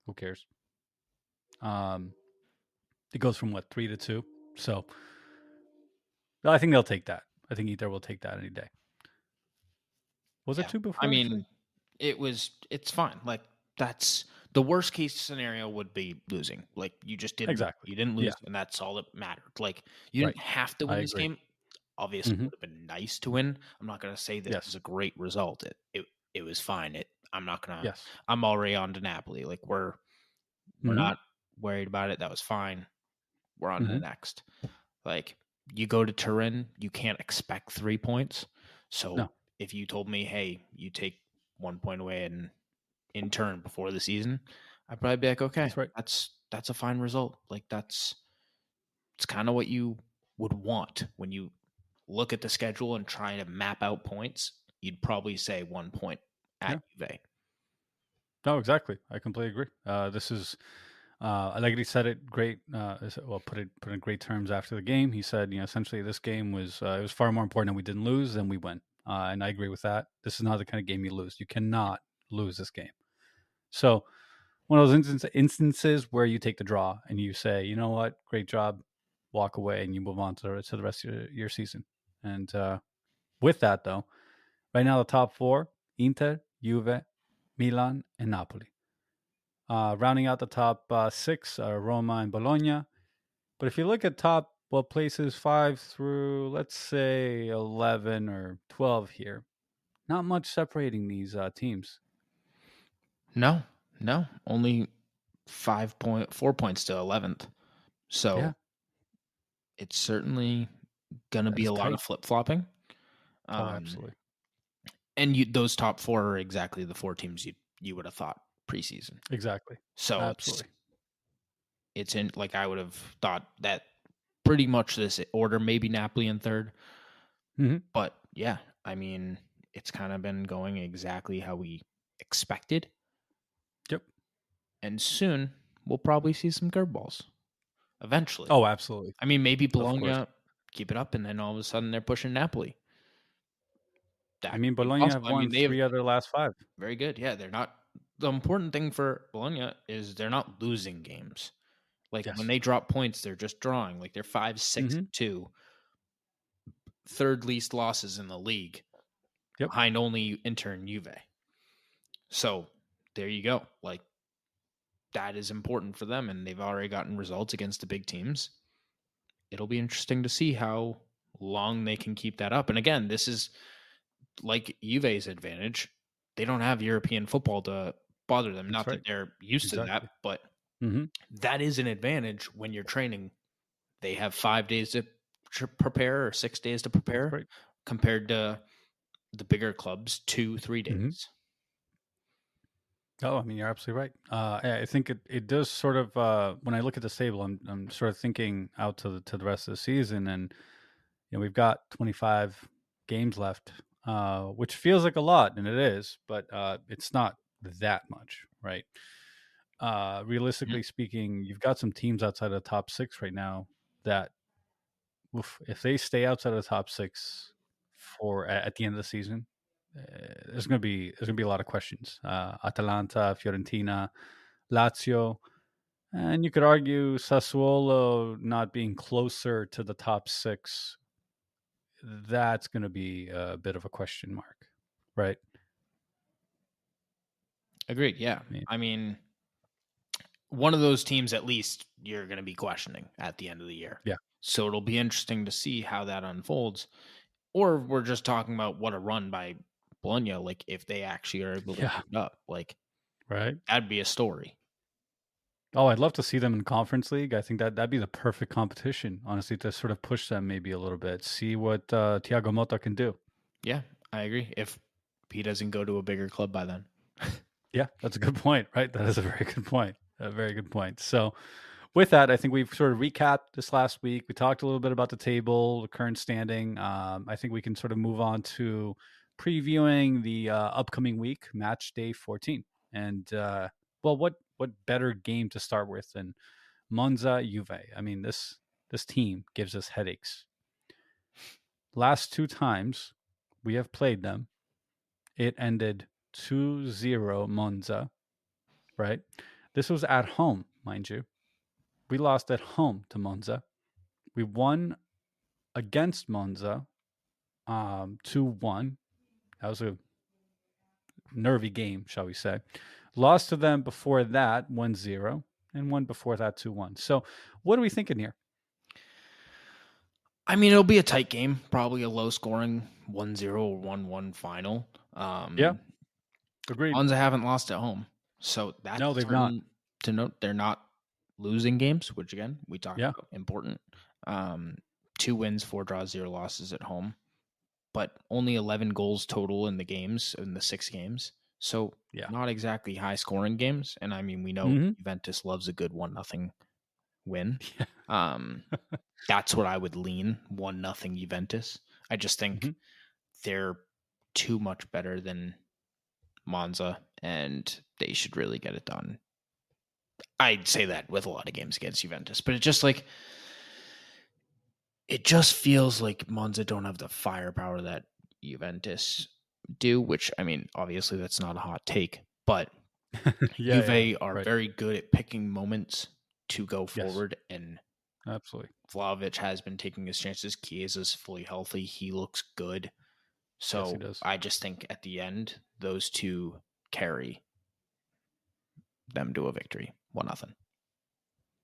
Speaker 1: Who cares? Um, it goes from what three to two. So I think they'll take that. I think Inter will take that any day. Was
Speaker 2: Yeah.
Speaker 1: it two before?
Speaker 2: I mean, it was. It's fine. Like that's the worst case scenario would be losing. Like you just didn't.
Speaker 1: Exactly.
Speaker 2: You didn't lose,
Speaker 1: Yeah.
Speaker 2: and that's all that mattered. Like you didn't have to
Speaker 1: I
Speaker 2: win this
Speaker 1: agree.
Speaker 2: game. Obviously, it
Speaker 1: Mhm.
Speaker 2: would have been nice to win. I'm not going to say this
Speaker 1: Yes.
Speaker 2: was a great result. It it it was fine. It. I'm not gonna.
Speaker 1: yes.
Speaker 2: I'm already on to Napoli. Like we're we're
Speaker 1: Mhm.
Speaker 2: not worried about it. That was fine. We're on to the
Speaker 1: Mhm.
Speaker 2: next. Like you go to Turin, you can't expect three points. So
Speaker 1: No.
Speaker 2: if you told me, hey, you take one point away and in turn before the season, I'd probably be like, okay,
Speaker 1: That's right.
Speaker 2: that's that's a fine result. Like that's it's kind of what you would want when you look at the schedule and try to map out points. You'd probably say one point at Juve.
Speaker 1: No, exactly. I completely agree. Uh, this is, uh, Allegri said it great. Uh, well, put it put in great terms after the game. He said, you know, essentially this game was uh, it was far more important that we didn't lose than we win, uh, and I agree with that. This is not the kind of game you lose. You cannot lose this game. So, one of those instance, instances where you take the draw and you say, you know what, great job, walk away, and you move on to the, to the rest of your, your season. And uh, with that, though, right now the top four: Inter, Juve, Milan, and Napoli. Uh, rounding out the top uh, six are Roma and Bologna. But if you look at top well places five through let's say eleven or twelve here, not much separating these uh, teams.
Speaker 2: No, no, only five point four points to eleventh. So
Speaker 1: Yeah.
Speaker 2: it's certainly gonna be
Speaker 1: That's
Speaker 2: a lot of flip flopping.
Speaker 1: oh, absolutely.
Speaker 2: And you, those top four are exactly the four teams you you would have thought preseason.
Speaker 1: Exactly.
Speaker 2: So it's,
Speaker 1: absolutely.
Speaker 2: it's in like I would have thought that pretty much this order, maybe Napoli in 3rd
Speaker 1: Mhm.
Speaker 2: But yeah, I mean, it's kind of been going exactly how we expected.
Speaker 1: Yep.
Speaker 2: And soon we'll probably see some curveballs. Eventually.
Speaker 1: Oh, absolutely.
Speaker 2: I mean, maybe. Bologna keep it up, and then all of a sudden they're pushing Napoli. That
Speaker 1: I mean, Bologna have
Speaker 2: possible. I mean, have-
Speaker 1: three of their last five.
Speaker 2: very good. Yeah, they're not. The important thing for Bologna is they're not losing games. Like
Speaker 1: Yes.
Speaker 2: when they drop points, they're just drawing. Like they're five, six,
Speaker 1: Mhm.
Speaker 2: two. Third least losses in the league,
Speaker 1: Yep.
Speaker 2: behind only Inter and Juve. So there you go. Like that is important for them, and they've already gotten results against the big teams. It'll be interesting to see how long they can keep that up. And again, this is like Juve's advantage. They don't have European football to bother them. Not
Speaker 1: right.
Speaker 2: that they're used to that, but
Speaker 1: hmm
Speaker 2: that is an advantage when you're training. They have five days to tr- prepare or six days to prepare
Speaker 1: right.
Speaker 2: compared to the bigger clubs, two, three days.
Speaker 1: Mhm. Oh, I mean, you're absolutely right. Uh, I I think it, it does sort of uh, when I look at the table, I'm I'm sort of thinking out to the to the rest of the season, and you know we've got 25 games left, uh, which feels like a lot, and it is, but uh, it's not that much, right? Uh, realistically speaking, you've got some teams outside of the top six right now that, oof, if they stay outside of the top six for at, at the end of the season, uh, there's going to be there's going to be a lot of questions. Uh, Atalanta, Fiorentina, Lazio, and you could argue Sassuolo not being closer to the top six. That's going to be a bit of a question mark, right?
Speaker 2: Agreed. Yeah.
Speaker 1: Yeah.
Speaker 2: I mean, one of those teams, at least, you're going to be questioning at the end of the year.
Speaker 1: Yeah.
Speaker 2: So it'll be interesting to see how that unfolds. Or we're just talking about what a run by Bologna, like if they actually are able to
Speaker 1: Yeah.
Speaker 2: keep up. Like
Speaker 1: Right.
Speaker 2: that'd be a story.
Speaker 1: Oh, I'd love to see them in Conference League. I think that that'd be the perfect competition, honestly, to sort of push them maybe a little bit, see what uh, Thiago Motta can do.
Speaker 2: Yeah, I agree. If he doesn't go to a bigger club by then. (laughs)
Speaker 1: Yeah, that's a good point, right? That is a very good point. A very good point. So, with that, I think we've sort of recapped this last week. We talked a little bit about the table, the current standing. Um, I think we can sort of move on to previewing the uh, upcoming week, match day 14. And uh, well, what what better game to start with than Monza Juve? I mean, this this team gives us headaches. Last two times we have played them, it ended 2-0 Monza, right? This was at home, mind you. We lost at home to Monza. We won against Monza um 2-1. That was a nervy game, shall we say. Lost to them before that 1-0 and one before that 2-1. So, what are we thinking here?
Speaker 2: I mean, it'll be a tight game, probably a low scoring 1 0 or 1 1 final. Um,
Speaker 1: Yeah. Agreed.
Speaker 2: Monza haven't lost at home. So that's
Speaker 1: No, they've not.
Speaker 2: To note, they're not losing games, which again, we talked
Speaker 1: Yeah.
Speaker 2: about important. Um, two wins, four draws, zero losses at home, but only 11 goals total in the games, in the six games. So
Speaker 1: Yeah.
Speaker 2: not exactly high scoring games. And I mean, we know
Speaker 1: Mhm.
Speaker 2: Juventus loves a good one nothing win. (laughs)
Speaker 1: Yeah.
Speaker 2: Um, (laughs) that's what I would lean one nothing Juventus. I just think
Speaker 1: Mhm.
Speaker 2: they're too much better than Monza, and they should really get it done. I'd say that with a lot of games against Juventus, but it just like it just feels like Monza don't have the firepower that Juventus do. Which I mean, obviously that's not a hot take, but (laughs)
Speaker 1: yeah,
Speaker 2: Juve
Speaker 1: yeah,
Speaker 2: are
Speaker 1: right.
Speaker 2: very good at picking moments to go
Speaker 1: Yes.
Speaker 2: forward and
Speaker 1: absolutely.
Speaker 2: Vlahovic has been taking his chances. Chiesa's fully healthy. He looks good. So
Speaker 1: does.
Speaker 2: I just think at the end, those two carry them to a victory. One nothing.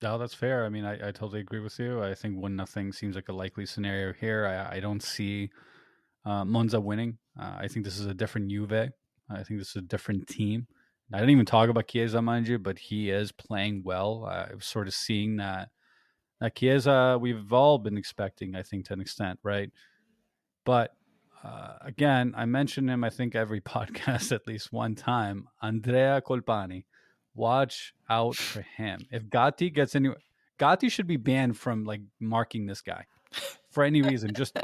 Speaker 1: No, that's fair. I mean, I, I totally agree with you. I think one nothing seems like a likely scenario here. I, I don't see uh, Monza winning. Uh, I think this is a different Juve. I think this is a different team. I didn't even talk about Chiesa, mind you, but he is playing well. I'm sort of seeing that that Chiesa we've all been expecting, I think, to an extent, right? But uh, again, I mentioned him, I think, every (laughs) podcast at least one time. Andrea Colpani. Watch out for him. If Gatti gets any, Gatti should be banned from like marking this guy for any reason. Just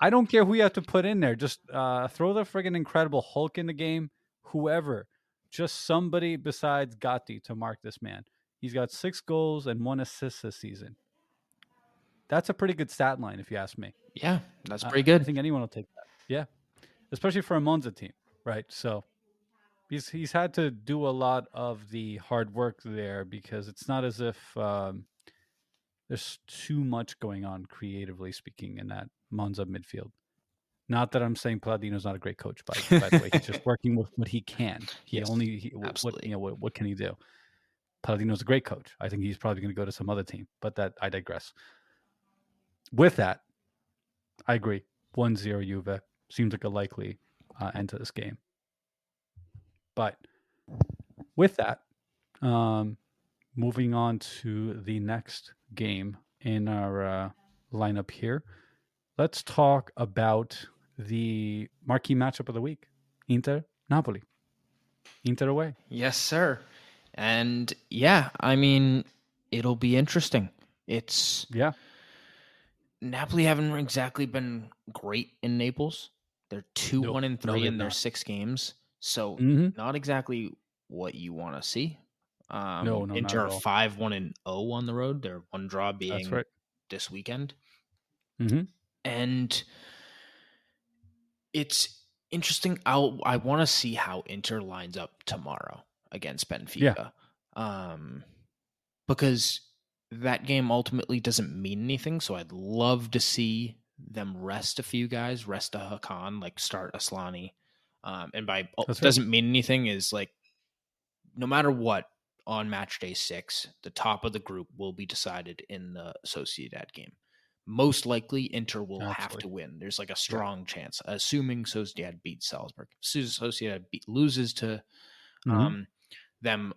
Speaker 1: I don't care who you have to put in there. Just uh, throw the friggin' Incredible Hulk in the game. Whoever, just somebody besides Gatti to mark this man. He's got six goals and one assist this season. That's a pretty good stat line, if you ask me.
Speaker 2: Yeah, that's pretty good.
Speaker 1: I think anyone will take that. Yeah, especially for a Monza team, right? So he's he's had to do a lot of the hard work there because it's not as if um, there's too much going on creatively speaking in that Monza midfield. Not that I'm saying Palladino's not a great coach, by, by the way. He's just (laughs) working with what he can. He
Speaker 2: Yes,
Speaker 1: only he, what
Speaker 2: absolutely.
Speaker 1: you know what, what can he do? Palladino's a great coach. I think he's probably going to go to some other team, but that I digress. With that, I agree. 1-0 Juve seems like a likely uh, end to this game. But with that, um, moving on to the next game in our uh, lineup here, let's talk about the marquee matchup of the week: Inter Napoli. Inter away.
Speaker 2: Yes, sir. And yeah, I mean, it'll be interesting. It's
Speaker 1: Yeah,
Speaker 2: Napoli haven't exactly been great in Naples. They're two
Speaker 1: No,
Speaker 2: one and three
Speaker 1: they've
Speaker 2: in their
Speaker 1: not.
Speaker 2: six games, so
Speaker 1: hmm
Speaker 2: not exactly what you want to see. Um,
Speaker 1: No, no,
Speaker 2: Inter five one and zero on the road. Their one draw being
Speaker 1: right.
Speaker 2: this weekend,
Speaker 1: hmm
Speaker 2: and it's interesting. I'll I want to see how Inter lines up tomorrow against Benfica, um, because that game ultimately doesn't mean anything. So I'd love to see them rest a few guys, rest a Hakan, like start Aslani. Um, and by oh,
Speaker 1: That's
Speaker 2: doesn't mean anything is like no matter what on match day six, the top of the group will be decided in the Sociedad game. Most likely, Inter will have to win. There's like a strong chance, assuming Sociedad beats Salzburg. Sociedad beat, loses to
Speaker 1: Mhm.
Speaker 2: um, them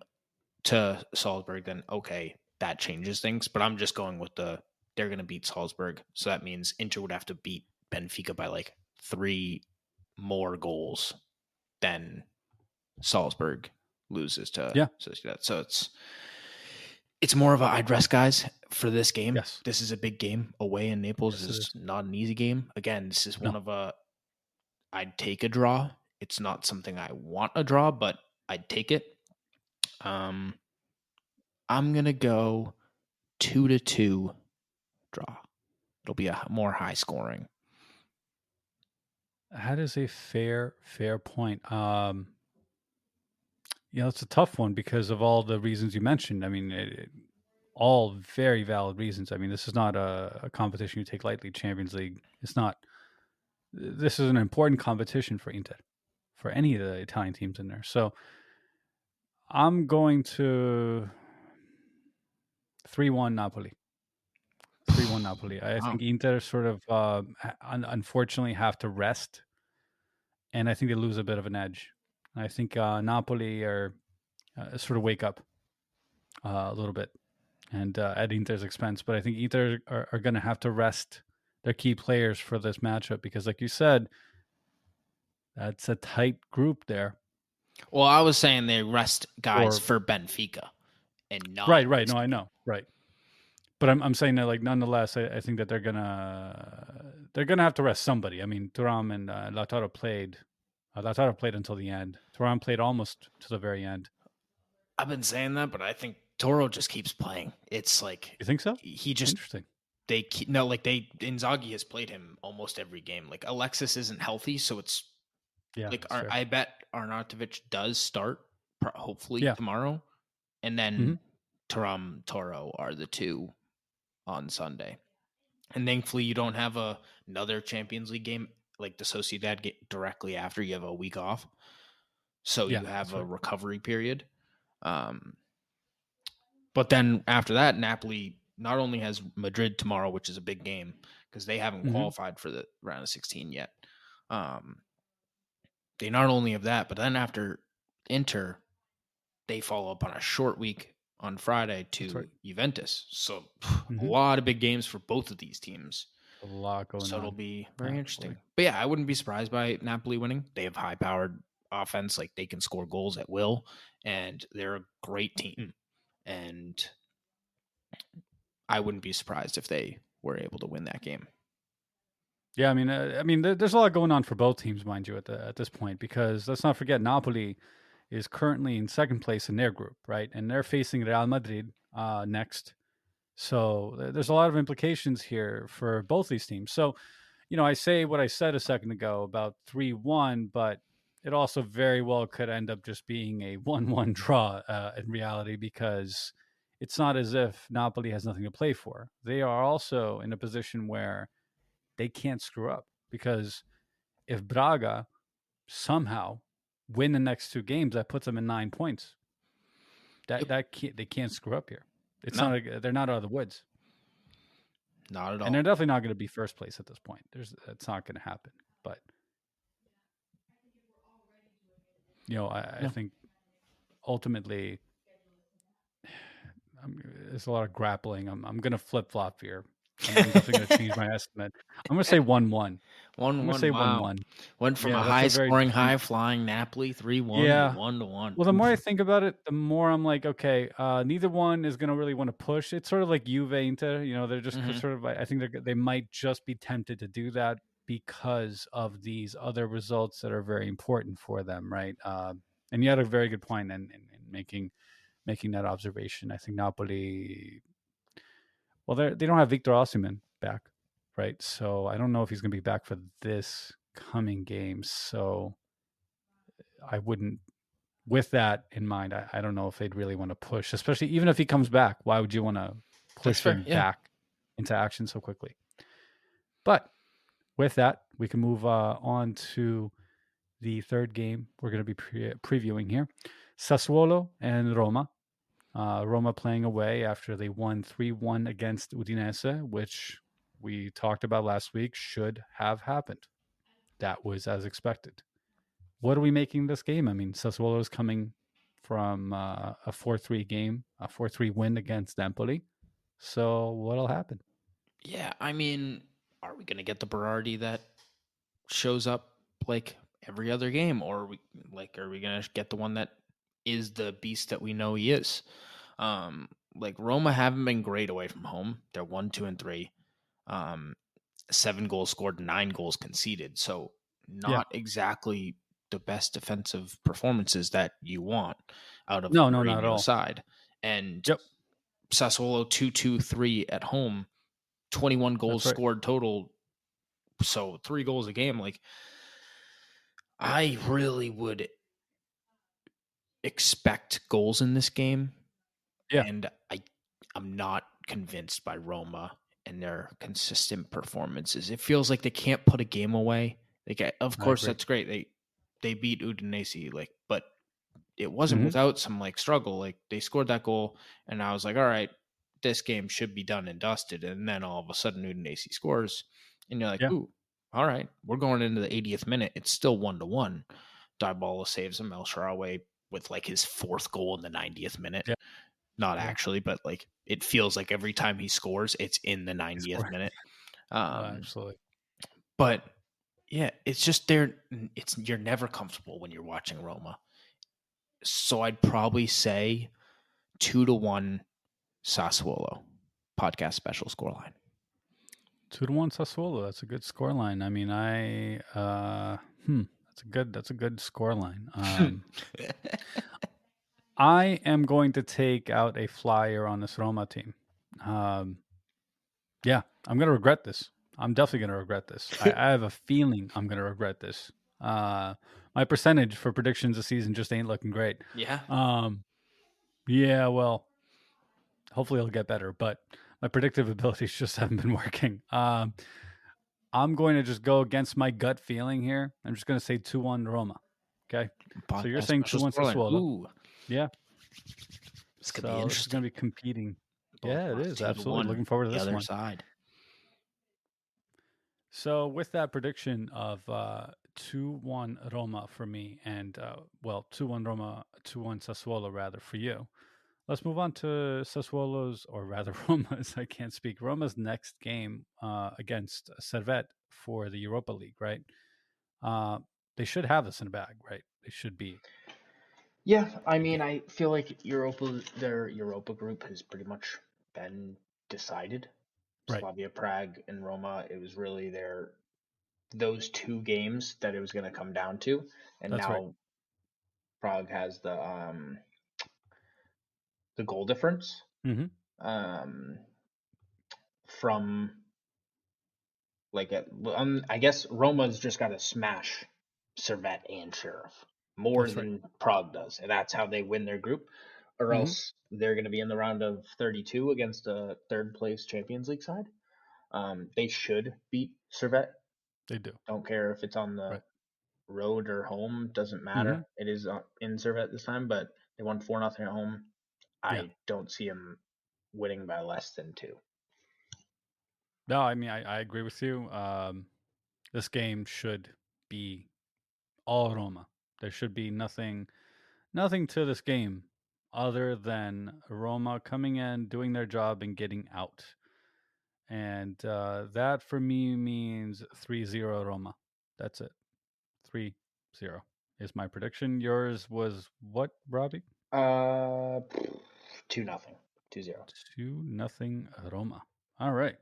Speaker 2: to Salzburg, then okay, that changes things. But I'm just going with the they're going to beat Salzburg, so that means Inter would have to beat Benfica by like three more goals than Salzburg loses to
Speaker 1: Yeah.
Speaker 2: Sociedad. So it's it's more of a I'd rest guys for this game.
Speaker 1: Yes.
Speaker 2: This is a big game away in Naples.
Speaker 1: Yes,
Speaker 2: this is not an easy game. Again, this is one of a I'd take a draw. It's not something I want a draw, but I'd take it. Um I'm gonna go two to two draw. It'll be a more high scoring.
Speaker 1: That is a fair, fair point. Um, you know, it's a tough one because of all the reasons you mentioned. I mean, it, it- all very valid reasons. I mean, this is not a, a competition you take lightly. Champions League. It's not. This is an important competition for Inter, for any of the Italian teams in there. So, I'm going to three-one Napoli. Three-one Napoli. I
Speaker 2: Wow.
Speaker 1: think Inter sort of uh, un- unfortunately have to rest, and I think they lose a bit of an edge. I think uh, Napoli are uh, sort of wake up uh, a little bit, and uh, at Inter's expense. But I think Inter are, are going to have to rest their key players for this matchup because, like you said, that's a tight group there.
Speaker 2: Well, I was saying they rest guys
Speaker 1: Or-
Speaker 2: for Benfica and not
Speaker 1: Right, right. No, I know. Right. But I'm I'm saying that like nonetheless, I, I think that they're gonna they're gonna have to rest somebody. I mean, Thuram and uh, Lautaro played. Uh, Lautaro played until the end. Thuram played almost to the very end.
Speaker 2: I've been saying that, but I think Toro just keeps playing. It's like
Speaker 1: You think so?
Speaker 2: he just
Speaker 1: Interesting.
Speaker 2: they keep, no like they Inzaghi has played him almost every game. Like Alexis isn't healthy, so it's
Speaker 1: Yeah.
Speaker 2: like Ar- I bet Arnautovic does start hopefully
Speaker 1: Yeah.
Speaker 2: tomorrow, and then
Speaker 1: Mhm.
Speaker 2: Thuram Toro are the two on Sunday. And thankfully, you don't have a, another Champions League game like the Sociedad get directly after you have a week off, so
Speaker 1: Yeah,
Speaker 2: you have a
Speaker 1: right.
Speaker 2: recovery period. Um, but then after that, Napoli not only has Madrid tomorrow, which is a big game because they haven't
Speaker 1: Mhm.
Speaker 2: qualified for the round of 16 yet. Um, they not only have that, but then after Inter, they follow up on a short week on Friday to
Speaker 1: right.
Speaker 2: Juventus. So a
Speaker 1: Mhm.
Speaker 2: lot of big games for both of these teams.
Speaker 1: a lot going
Speaker 2: so
Speaker 1: on.
Speaker 2: it'll be very
Speaker 1: Yeah,
Speaker 2: interesting. But yeah, I wouldn't be surprised by Napoli winning. They have high powered offense, like they can score goals at will, and they're a great team. And I wouldn't be surprised if they were able to win that game.
Speaker 1: Yeah, I mean, uh, I mean, there's a lot going on for both teams, mind you, at the at this point, because let's not forget Napoli is currently in second place in their group, right? And they're facing Real Madrid uh, next. So there's a lot of implications here for both these teams. So, you know, I say what I said a second ago about three one, but it also very well could end up just being a (laughs) one one draw uh, in reality because it's not as if Napoli has nothing to play for. They are also in a position where they can't screw up because if Braga somehow win the next two games, that puts them in nine points. That
Speaker 2: Yep.
Speaker 1: that can't, they can't screw up here. It's
Speaker 2: No.
Speaker 1: not a, they're not out of the woods,
Speaker 2: Not at all.
Speaker 1: and they're definitely not going to be first place at this point. There's it's not going to happen. But you know, I, I think ultimately. (sighs) I'm, there's a lot of grappling. I'm I'm gonna flip flop here. I'm definitely gonna change my estimate. I'm gonna say one one. (laughs)
Speaker 2: one
Speaker 1: I'm
Speaker 2: one.
Speaker 1: say
Speaker 2: wow.
Speaker 1: one one.
Speaker 2: Went from
Speaker 1: Yeah,
Speaker 2: a
Speaker 1: a
Speaker 2: high
Speaker 1: very
Speaker 2: scoring, high flying Napoli three one
Speaker 1: Yeah.
Speaker 2: to one to one.
Speaker 1: Well, the more I think about it, the more I'm like, okay, uh, neither one is going to really want to push. It's sort of like Juve Inter, you know, they're just
Speaker 2: Mhm.
Speaker 1: sort of, I think they're, they might just be tempted to do that because of these other results that are very important for them, right? Uh, and you had a very good point in, in, in making making that observation. I think Napoli, well, they they don't have Victor Osimhen back, right? So I don't know if he's going to be back for this coming game. So I wouldn't with that in mind, I, I don't know if they'd really want to push, especially even if he comes back. Why would you want to push him
Speaker 2: yeah.
Speaker 1: back into action so quickly? But with that, we can move uh, on to the third game we're going to be pre- previewing here Sassuolo and Roma. Uh, Roma playing away after they won 3 1 against Udinese, which we talked about last week should have happened. That was as expected what are we making this game? I mean, Sassuolo is coming from uh, a 4 3 game, a 4 3 win against Empoli. So, what'll happen?
Speaker 2: Yeah, I mean, are we going to get the Berardi that shows up like every other game, or we like are we going to get the one that is the beast that we know he is. Um, like Roma haven't been great away from home. They're one, two, and three. Um, seven goals scored, nine goals conceded. So not yeah. exactly the best defensive performances that you want out of
Speaker 1: no, no, not at all.
Speaker 2: side. And
Speaker 1: yep.
Speaker 2: Sassuolo two two three at home, twenty one goals right. scored total. So three goals a game. Like I really would expect goals in this game.
Speaker 1: Yeah.
Speaker 2: And I I'm not convinced by Roma and their consistent performances. It feels like they can't put a game away. Like of course that's great. They they beat Udinese like but it wasn't mm-hmm. without some like struggle. Like they scored that goal and I was like, all right, this game should be done and dusted. And then all of a sudden Udinese scores and you're like, yeah. ooh, all right, we're going into the 80th minute. It's still one to one. Dybala saves him. El Shaarawy with like his fourth goal in the 90th minute. Yeah. Not yeah. actually, but like it feels like every time he scores, it's in the 90th minute. (laughs)
Speaker 1: Um, oh, absolutely.
Speaker 2: But yeah, it's just there. It's you're never comfortable when you're watching Roma. So I'd probably say two to one Sassuolo podcast special scoreline.
Speaker 1: Two to one Sassuolo. That's a good scoreline. I mean, I uh, hmm, that's a good. That's a good scoreline. Um, (laughs) I am going to take out a flyer on this Roma team. Um, yeah, I'm going to regret this. I'm definitely going to regret this. I, I, have a feeling I'm going to regret this. Uh, my percentage for predictions this season just ain't looking great.
Speaker 2: Yeah.
Speaker 1: Um, yeah. Well, hopefully it'll get better, but my predictive (laughs) abilities just haven't been working. Um, I'm going to just go against my gut feeling here. I'm just going to say two one Roma. Okay. so you're saying two one Sassuolo. Yeah.
Speaker 2: It's gonna so be interesting.
Speaker 1: It's gonna be competing. Both yeah, it is absolutely. Looking forward to this
Speaker 2: other
Speaker 1: one.
Speaker 2: side.
Speaker 1: So with that prediction of uh, two one Roma for me, and uh, well two one Roma, two one Sassuolo rather for you. Let's move on to Sassuolo's, or rather (laughs) Roma's. I can't speak. Roma's next game uh, against Servette for the Europa League, right? Uh, they should have this in a bag, right? They should be
Speaker 3: yeah, I mean, I feel like Europa, their Europa group has pretty much been decided.
Speaker 1: Right.
Speaker 3: Slavia Prague and Roma, it was really their those two games that it was going to come down to, and That's now right. Prague has the um the goal difference
Speaker 1: mm-hmm.
Speaker 3: um from like a, um, I guess Roma's just got to smash Servette and Sheriff more that's than right. Prague does, and that's how they win their group. Or mm-hmm. else they're going to be in the round of 32 against a third place Champions League side. Um, they should beat Servette.
Speaker 1: They do.
Speaker 3: Don't care if it's on the right. road or home. Doesn't matter. Mm-hmm. It is in Servette this time, but they won four nothing at home. I yeah. don't see them winning by less than two.
Speaker 1: No, I mean I, I agree with you. Um, this game should be all Roma. There should be nothing nothing to this game other than Roma coming in, doing their job, and getting out. And uh, that for me means 3 0 Roma. That's it. 3 0 is my prediction. Yours was what, Robbie?
Speaker 3: Uh, 2 nothing. 2 0.
Speaker 1: 2 nothing Roma. All right.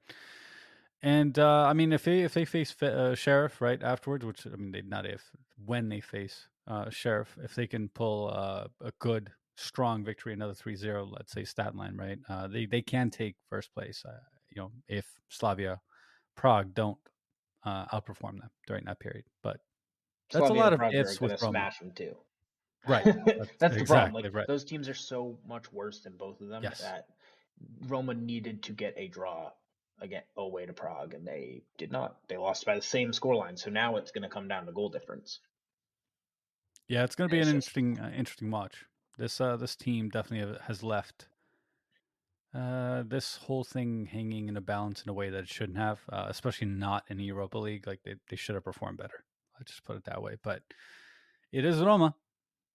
Speaker 1: And uh, I mean, if they if they face uh, Sheriff right afterwards, which I mean, they not if when they face uh, Sheriff, if they can pull uh, a good, strong victory, another 3 0, let's say stat line, right? Uh, they, they can take first place, uh, you know, if Slavia Prague don't uh, outperform them during that period. But that's Slavia a lot of ifs with Roma.
Speaker 3: smash them too.
Speaker 1: Right. (laughs)
Speaker 3: That's, that's the problem. Like right. those teams are so much worse than both of them
Speaker 1: yes.
Speaker 3: that Roma needed to get a draw again away to Prague, and they did not. They lost by the same scoreline. So now it's going to come down to goal difference.
Speaker 1: Yeah, it's going to be an interesting, uh, interesting watch. This uh, this team definitely has left uh, this whole thing hanging in a balance in a way that it shouldn't have, uh, especially not in the Europa League. Like they, they should have performed better. Let's just put it that way. But it is Roma.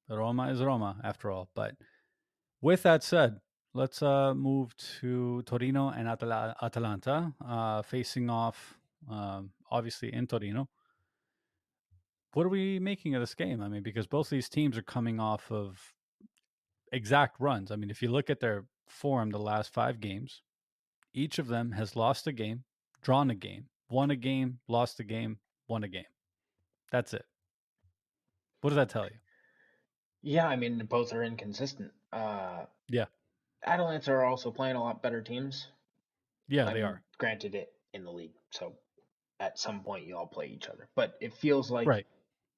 Speaker 1: Roma is Roma after all. But with that said, let's uh, move to Torino and Atal- Atalanta uh, facing off, um, obviously in Torino what are we making of this game? I mean, because both these teams are coming off of exact runs. I mean, if you look at their form the last five games, each of them has lost a game, drawn a game, won a game, lost a game, won a game. That's it. What does that tell you?
Speaker 2: Yeah, I mean both are inconsistent. Uh,
Speaker 1: yeah,
Speaker 2: Atalanta are also playing a lot better teams.
Speaker 1: Yeah,
Speaker 2: I
Speaker 1: they
Speaker 2: mean,
Speaker 1: are.
Speaker 2: Granted, it in the league, so at some point you all play each other. But it feels like
Speaker 1: Right.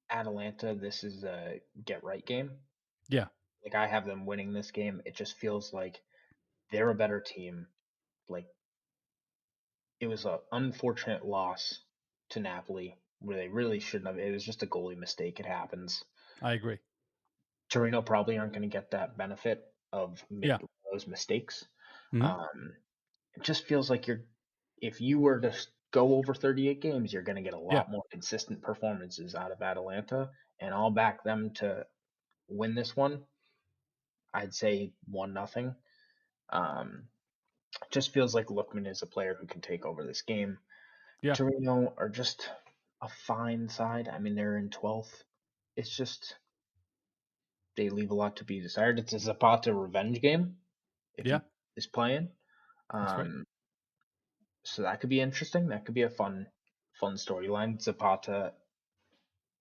Speaker 2: Atalanta. This is a get right game.
Speaker 1: Yeah.
Speaker 2: Like I have them winning this game. It just feels like they're a better team. Like it was an unfortunate loss to Napoli where they really shouldn't have. It was just a goalie mistake. It happens.
Speaker 1: I agree.
Speaker 2: Torino probably aren't going to get that benefit of
Speaker 1: Yeah.
Speaker 2: making those mistakes.
Speaker 1: Mhm.
Speaker 2: Um, it just feels like you're, if you were to go over 38 games, you're going to get a lot
Speaker 1: Yeah.
Speaker 2: more consistent performances out of Atalanta, and I'll back them to win this one. I'd say one nothing. Um, just feels like Lookman is a player who can take over this game.
Speaker 1: Yeah.
Speaker 2: Torino are just a fine side. I mean, they're in 12th. It's just they leave a lot to be desired. It's a Zapata revenge game. If
Speaker 1: Yeah.
Speaker 2: he is playing.
Speaker 1: Right.
Speaker 2: Um, so that could be interesting. That could be a fun, fun storyline. Zapata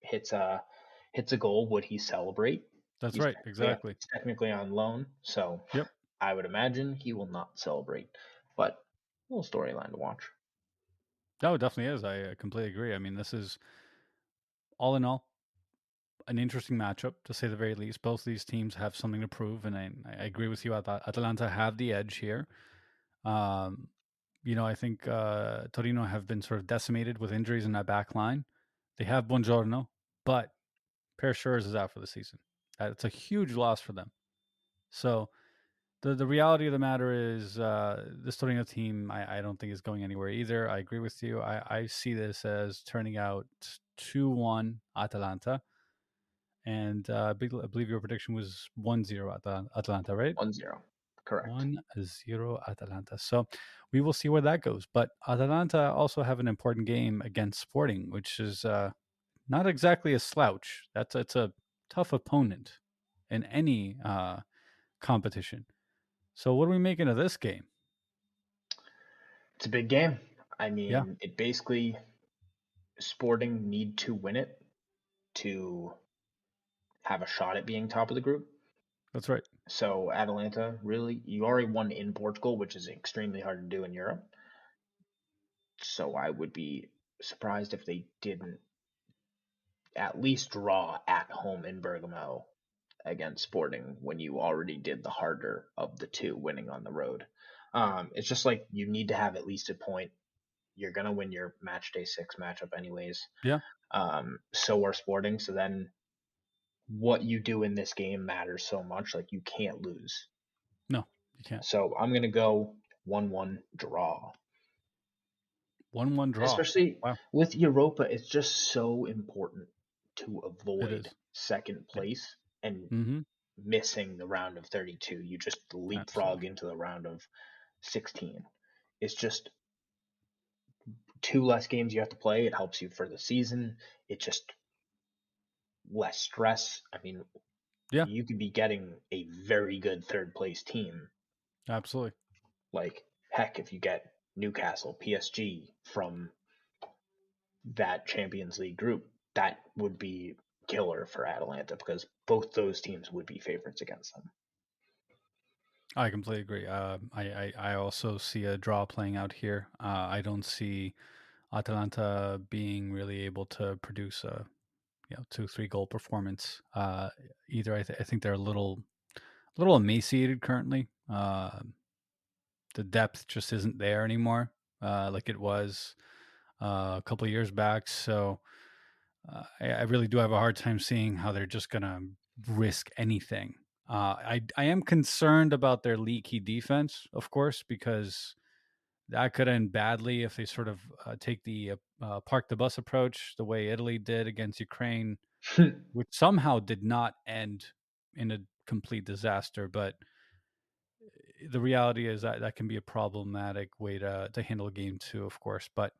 Speaker 2: hits a hits a goal. Would he celebrate?
Speaker 1: That's
Speaker 2: He's
Speaker 1: right. Exactly.
Speaker 2: He's technically on loan, so
Speaker 1: Yep.
Speaker 2: I would imagine he will not celebrate. But a little storyline to watch.
Speaker 1: No, it definitely is. I uh, completely agree. I mean, this is all in all an interesting matchup to say the very least. Both these teams have something to prove, and I, I agree with you. Thought Atalanta have the edge here. Um, you know, I think uh, Torino have been sort of decimated with injuries in that back line. They have Buongiorno, but Perr Schuurs is out for the season. That's a huge loss for them. So the the reality of the matter is uh, this Torino team I, I don't think is going anywhere either. I agree with you. I, I see this as turning out two one Atalanta. And uh, I believe- your prediction was 1-0 Atal- Atalanta, right?
Speaker 2: One zero. Correct.
Speaker 1: 1-0 Atalanta. So we will see where that goes. But Atalanta also have an important game against Sporting, which is uh, not exactly a slouch. That's it's a tough opponent in any uh, competition. So what are we making of this game?
Speaker 2: It's a big game. I mean,
Speaker 1: Yeah.
Speaker 2: it basically Sporting need to win it to have a shot at being top of the group.
Speaker 1: That's right.
Speaker 2: So Atalanta, really, you already won in Portugal, which is extremely hard to do in Europe. So I would be surprised if they didn't at least draw at home in Bergamo against Sporting when you already did the harder of the two, winning on the road. Um, it's just like you need to have at least a point. You're gonna win your match day six matchup anyways.
Speaker 1: Yeah.
Speaker 2: Um, so are Sporting. So then what you do in this game matters so much. Like you can't lose.
Speaker 1: No, you can't.
Speaker 2: So I'm gonna go one-one draw.
Speaker 1: One-one draw.
Speaker 2: Especially
Speaker 1: Wow.
Speaker 2: with Europa, it's just so important to avoid second place and
Speaker 1: mm-hmm.
Speaker 2: missing the round of 32. You just leapfrog
Speaker 1: Absolutely.
Speaker 2: into the round of 16. It's just two less games you have to play. It helps you for the season. It just less stress. I mean,
Speaker 1: Yeah.
Speaker 2: you could be getting a very good third place team.
Speaker 1: Absolutely.
Speaker 2: Like, heck, if you get Newcastle, PSG from that Champions League group, that would be killer for Atalanta because both those teams would be favorites against them.
Speaker 1: I completely agree. Uh, I, I I also see a draw playing out here. Uh, I don't see Atalanta being really able to produce a you know two three goal performance uh, either. I, th- I think they're a little a little emaciated currently. Uh, the depth just isn't there anymore, uh, like it was uh, a couple years back. So uh, I, I really do have a hard time seeing how they're just gonna risk anything. Uh, I I am concerned about their leaky defense, of course, because that could end badly if they sort of uh, take the uh, park the bus approach, the way Italy did against Ukraine, (laughs) which somehow did not end in a complete disaster. But eh, the reality is that that can be a problematic way to to handle a game too, of course. But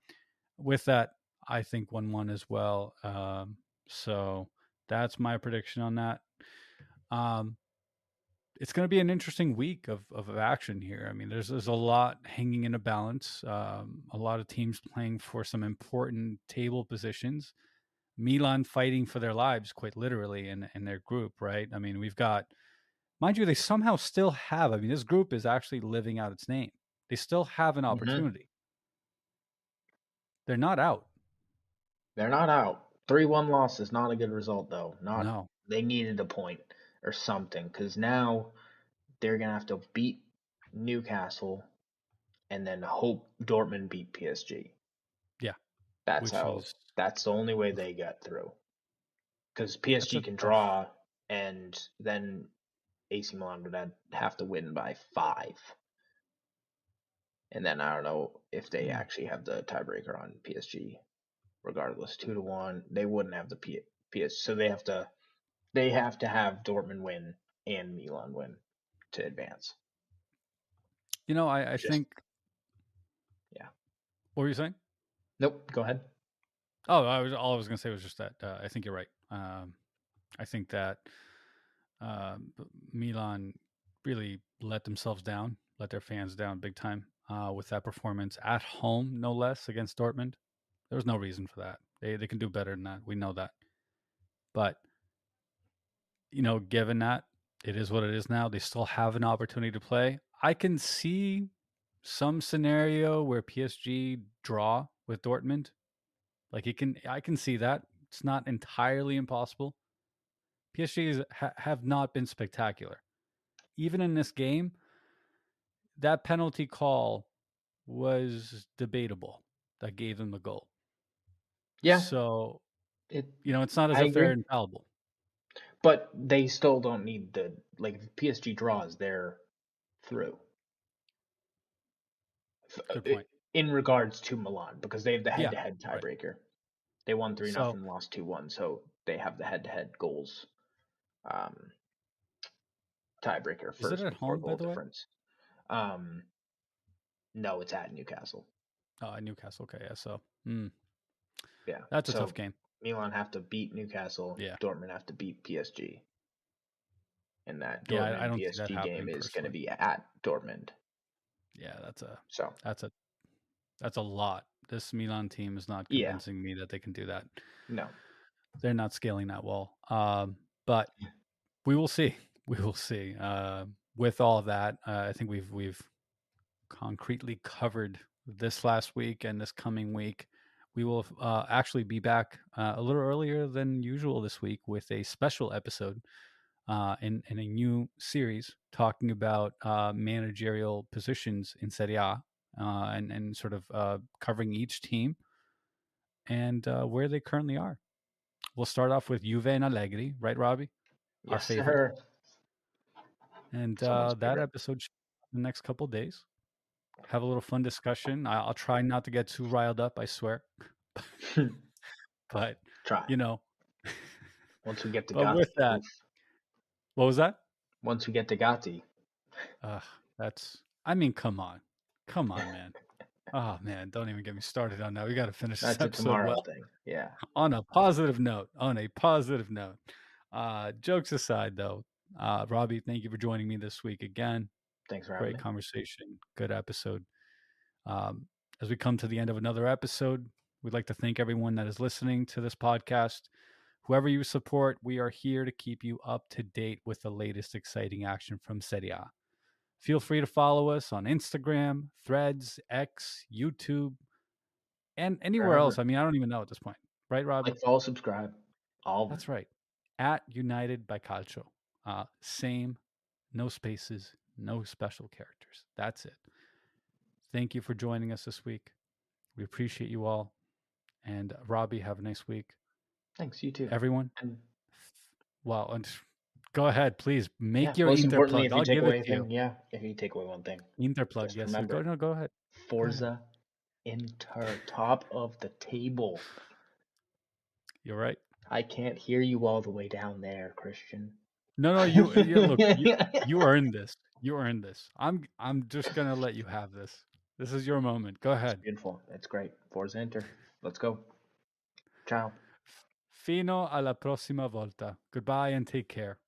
Speaker 1: with that, I think one one as well. Um, so that's my prediction on that. Um, it's going to be an interesting week of, of action here. I mean, there's there's a lot hanging in a balance. Um, a lot of teams playing for some important table positions. Milan fighting for their lives, quite literally, in in their group. Right. I mean, we've got, mind you, they somehow still have. I mean, this group is actually living out its name. They still have an
Speaker 2: Mhm.
Speaker 1: opportunity. They're not out.
Speaker 2: They're not out. Three one loss is not a good result though. Not
Speaker 1: No.
Speaker 2: they needed a point or something because now they're gonna have to beat Newcastle and then hope Dortmund beat PSG.
Speaker 1: Yeah.
Speaker 2: that's
Speaker 1: Which
Speaker 2: how.
Speaker 1: is
Speaker 2: That's the only way they get through. Because
Speaker 1: a
Speaker 2: PSG can draw, and then AC Milan would have- to win by five. And then I don't know if they
Speaker 1: Hmm.
Speaker 2: actually have the tiebreaker on PSG. Regardless, two to one, they wouldn't have the P- PS. So they have to, they have to have Dortmund win and Milan win to advance.
Speaker 1: You know, I, I
Speaker 2: Just-
Speaker 1: think.
Speaker 2: Yeah.
Speaker 1: What were you saying?
Speaker 2: Nope. Go ahead.
Speaker 1: Oh, I was all I was going to say was just that uh, I think you're right. Um, I think that b- Milan really let themselves down, let their fans down big time uh, with that performance at home, no less, against Dortmund. There was no reason for that. They they can do better than that. We know that. But you know, given that it is what it is now, they still have an opportunity to play. I can see some scenario where PSG draw with Dortmund. Like it can, I can see that. It's not entirely impossible. PSG is, ha, have not been spectacular. Even in this game, that penalty call was debatable. That gave them the goal.
Speaker 2: Yeah.
Speaker 1: So
Speaker 2: It,
Speaker 1: you know, it's not as
Speaker 2: I
Speaker 1: if they're
Speaker 2: agree. But they still don't need the like if PSG draws, they're through.
Speaker 1: Good point.
Speaker 2: In regards to Milan, because they have the head-to-head
Speaker 1: right.
Speaker 2: tiebreaker. They won three
Speaker 1: So-
Speaker 2: nothing, lost two one, so they have the head-to-head goals. Um, tiebreaker
Speaker 1: Is it
Speaker 2: first
Speaker 1: at home, by the way?
Speaker 2: difference. Um, no, it's at Newcastle.
Speaker 1: Oh, Newcastle. Okay, yeah. So mm,
Speaker 2: Yeah,
Speaker 1: that's a
Speaker 2: so
Speaker 1: tough game.
Speaker 2: Milan have to beat Newcastle.
Speaker 1: Yeah.
Speaker 2: Dortmund have to beat PSG. And that
Speaker 1: Yeah, I-
Speaker 2: Dortmund
Speaker 1: I don't see that
Speaker 2: PSG game is going to be at Dortmund.
Speaker 1: Yeah, that's a
Speaker 2: So
Speaker 1: that's a that's a lot. This Milan team is not
Speaker 2: Yeah.
Speaker 1: convincing me that they can do that.
Speaker 2: no,
Speaker 1: they're not scaling that well. Um, but we will see. (laughs) We will see. Uh, with all of that, uh, I think we've we've concretely covered this last week and this coming week. We will uh, actually be back uh, a little earlier than usual this week with a special episode uh, in in a new series talking about uh, managerial positions in Serie A uh, and and sort of uh, covering each team and uh, where they currently are. We'll start off with Juve and Allegri, right, Robbie? Our
Speaker 2: yes,
Speaker 1: favorite.
Speaker 2: sir.
Speaker 1: And uh, that episode should be in the next couple days. Have a little fun discussion. I- I'll try not to get too riled up. I swear. (laughs) (laughs) But
Speaker 2: Try.
Speaker 1: you know, (laughs)
Speaker 2: Once we get to Gatti.
Speaker 1: with that- what was that?
Speaker 2: Once we get to Gatti.
Speaker 1: Uh, that's. I mean, come on, come on, man. Oh man, don't even get me started on that. We got to finish this
Speaker 2: That's a
Speaker 1: episode
Speaker 2: tomorrow
Speaker 1: well.
Speaker 2: thing. Yeah.
Speaker 1: on a positive note. On a positive note. Uh, jokes aside, though, uh, Robbie, thank you for joining me this week again.
Speaker 2: Thanks for having
Speaker 1: Great
Speaker 2: me.
Speaker 1: conversation. Good episode. Um, as we come to the end of another episode, we'd like to thank everyone that is listening to this podcast. Whoever you support, we are here to keep you up to date with the latest exciting action from Serie A. Feel free to follow us on Instagram, Threads, X, YouTube, and anywhere else. I mean, I don't even know at this point, right, Robbie?
Speaker 2: Like, follow, subscribe. All
Speaker 1: That's right. At United by Calcio. Uh, same, no spaces, no special characters. That's it. Thank you for joining us this week. We appreciate you all. And Robbie, have a nice week.
Speaker 2: Thanks. You too.
Speaker 1: Everyone,
Speaker 2: and
Speaker 1: well, and (laughs) go ahead, please make
Speaker 2: yeah,
Speaker 1: your
Speaker 2: most importantly,
Speaker 1: plug.
Speaker 2: if you
Speaker 1: I'll
Speaker 2: take
Speaker 1: give
Speaker 2: away
Speaker 1: it to you.
Speaker 2: anything, yeah, if you take away one thing,
Speaker 1: Inter plug,
Speaker 2: just
Speaker 1: yes.
Speaker 2: remember-
Speaker 1: Go, no, go ahead.
Speaker 2: Forza Inter, top of the table.
Speaker 1: You're right.
Speaker 2: I can't hear you all the way down there, Christian.
Speaker 1: No, no, you, you look. You, (laughs) you earned this. You earned this. I'm. I'm just gonna let you have this. This is your moment. Go ahead.
Speaker 2: Beautiful. It's great. Forza Inter. Let's go. Ciao.
Speaker 1: Fino alla prossima volta. Goodbye and take care.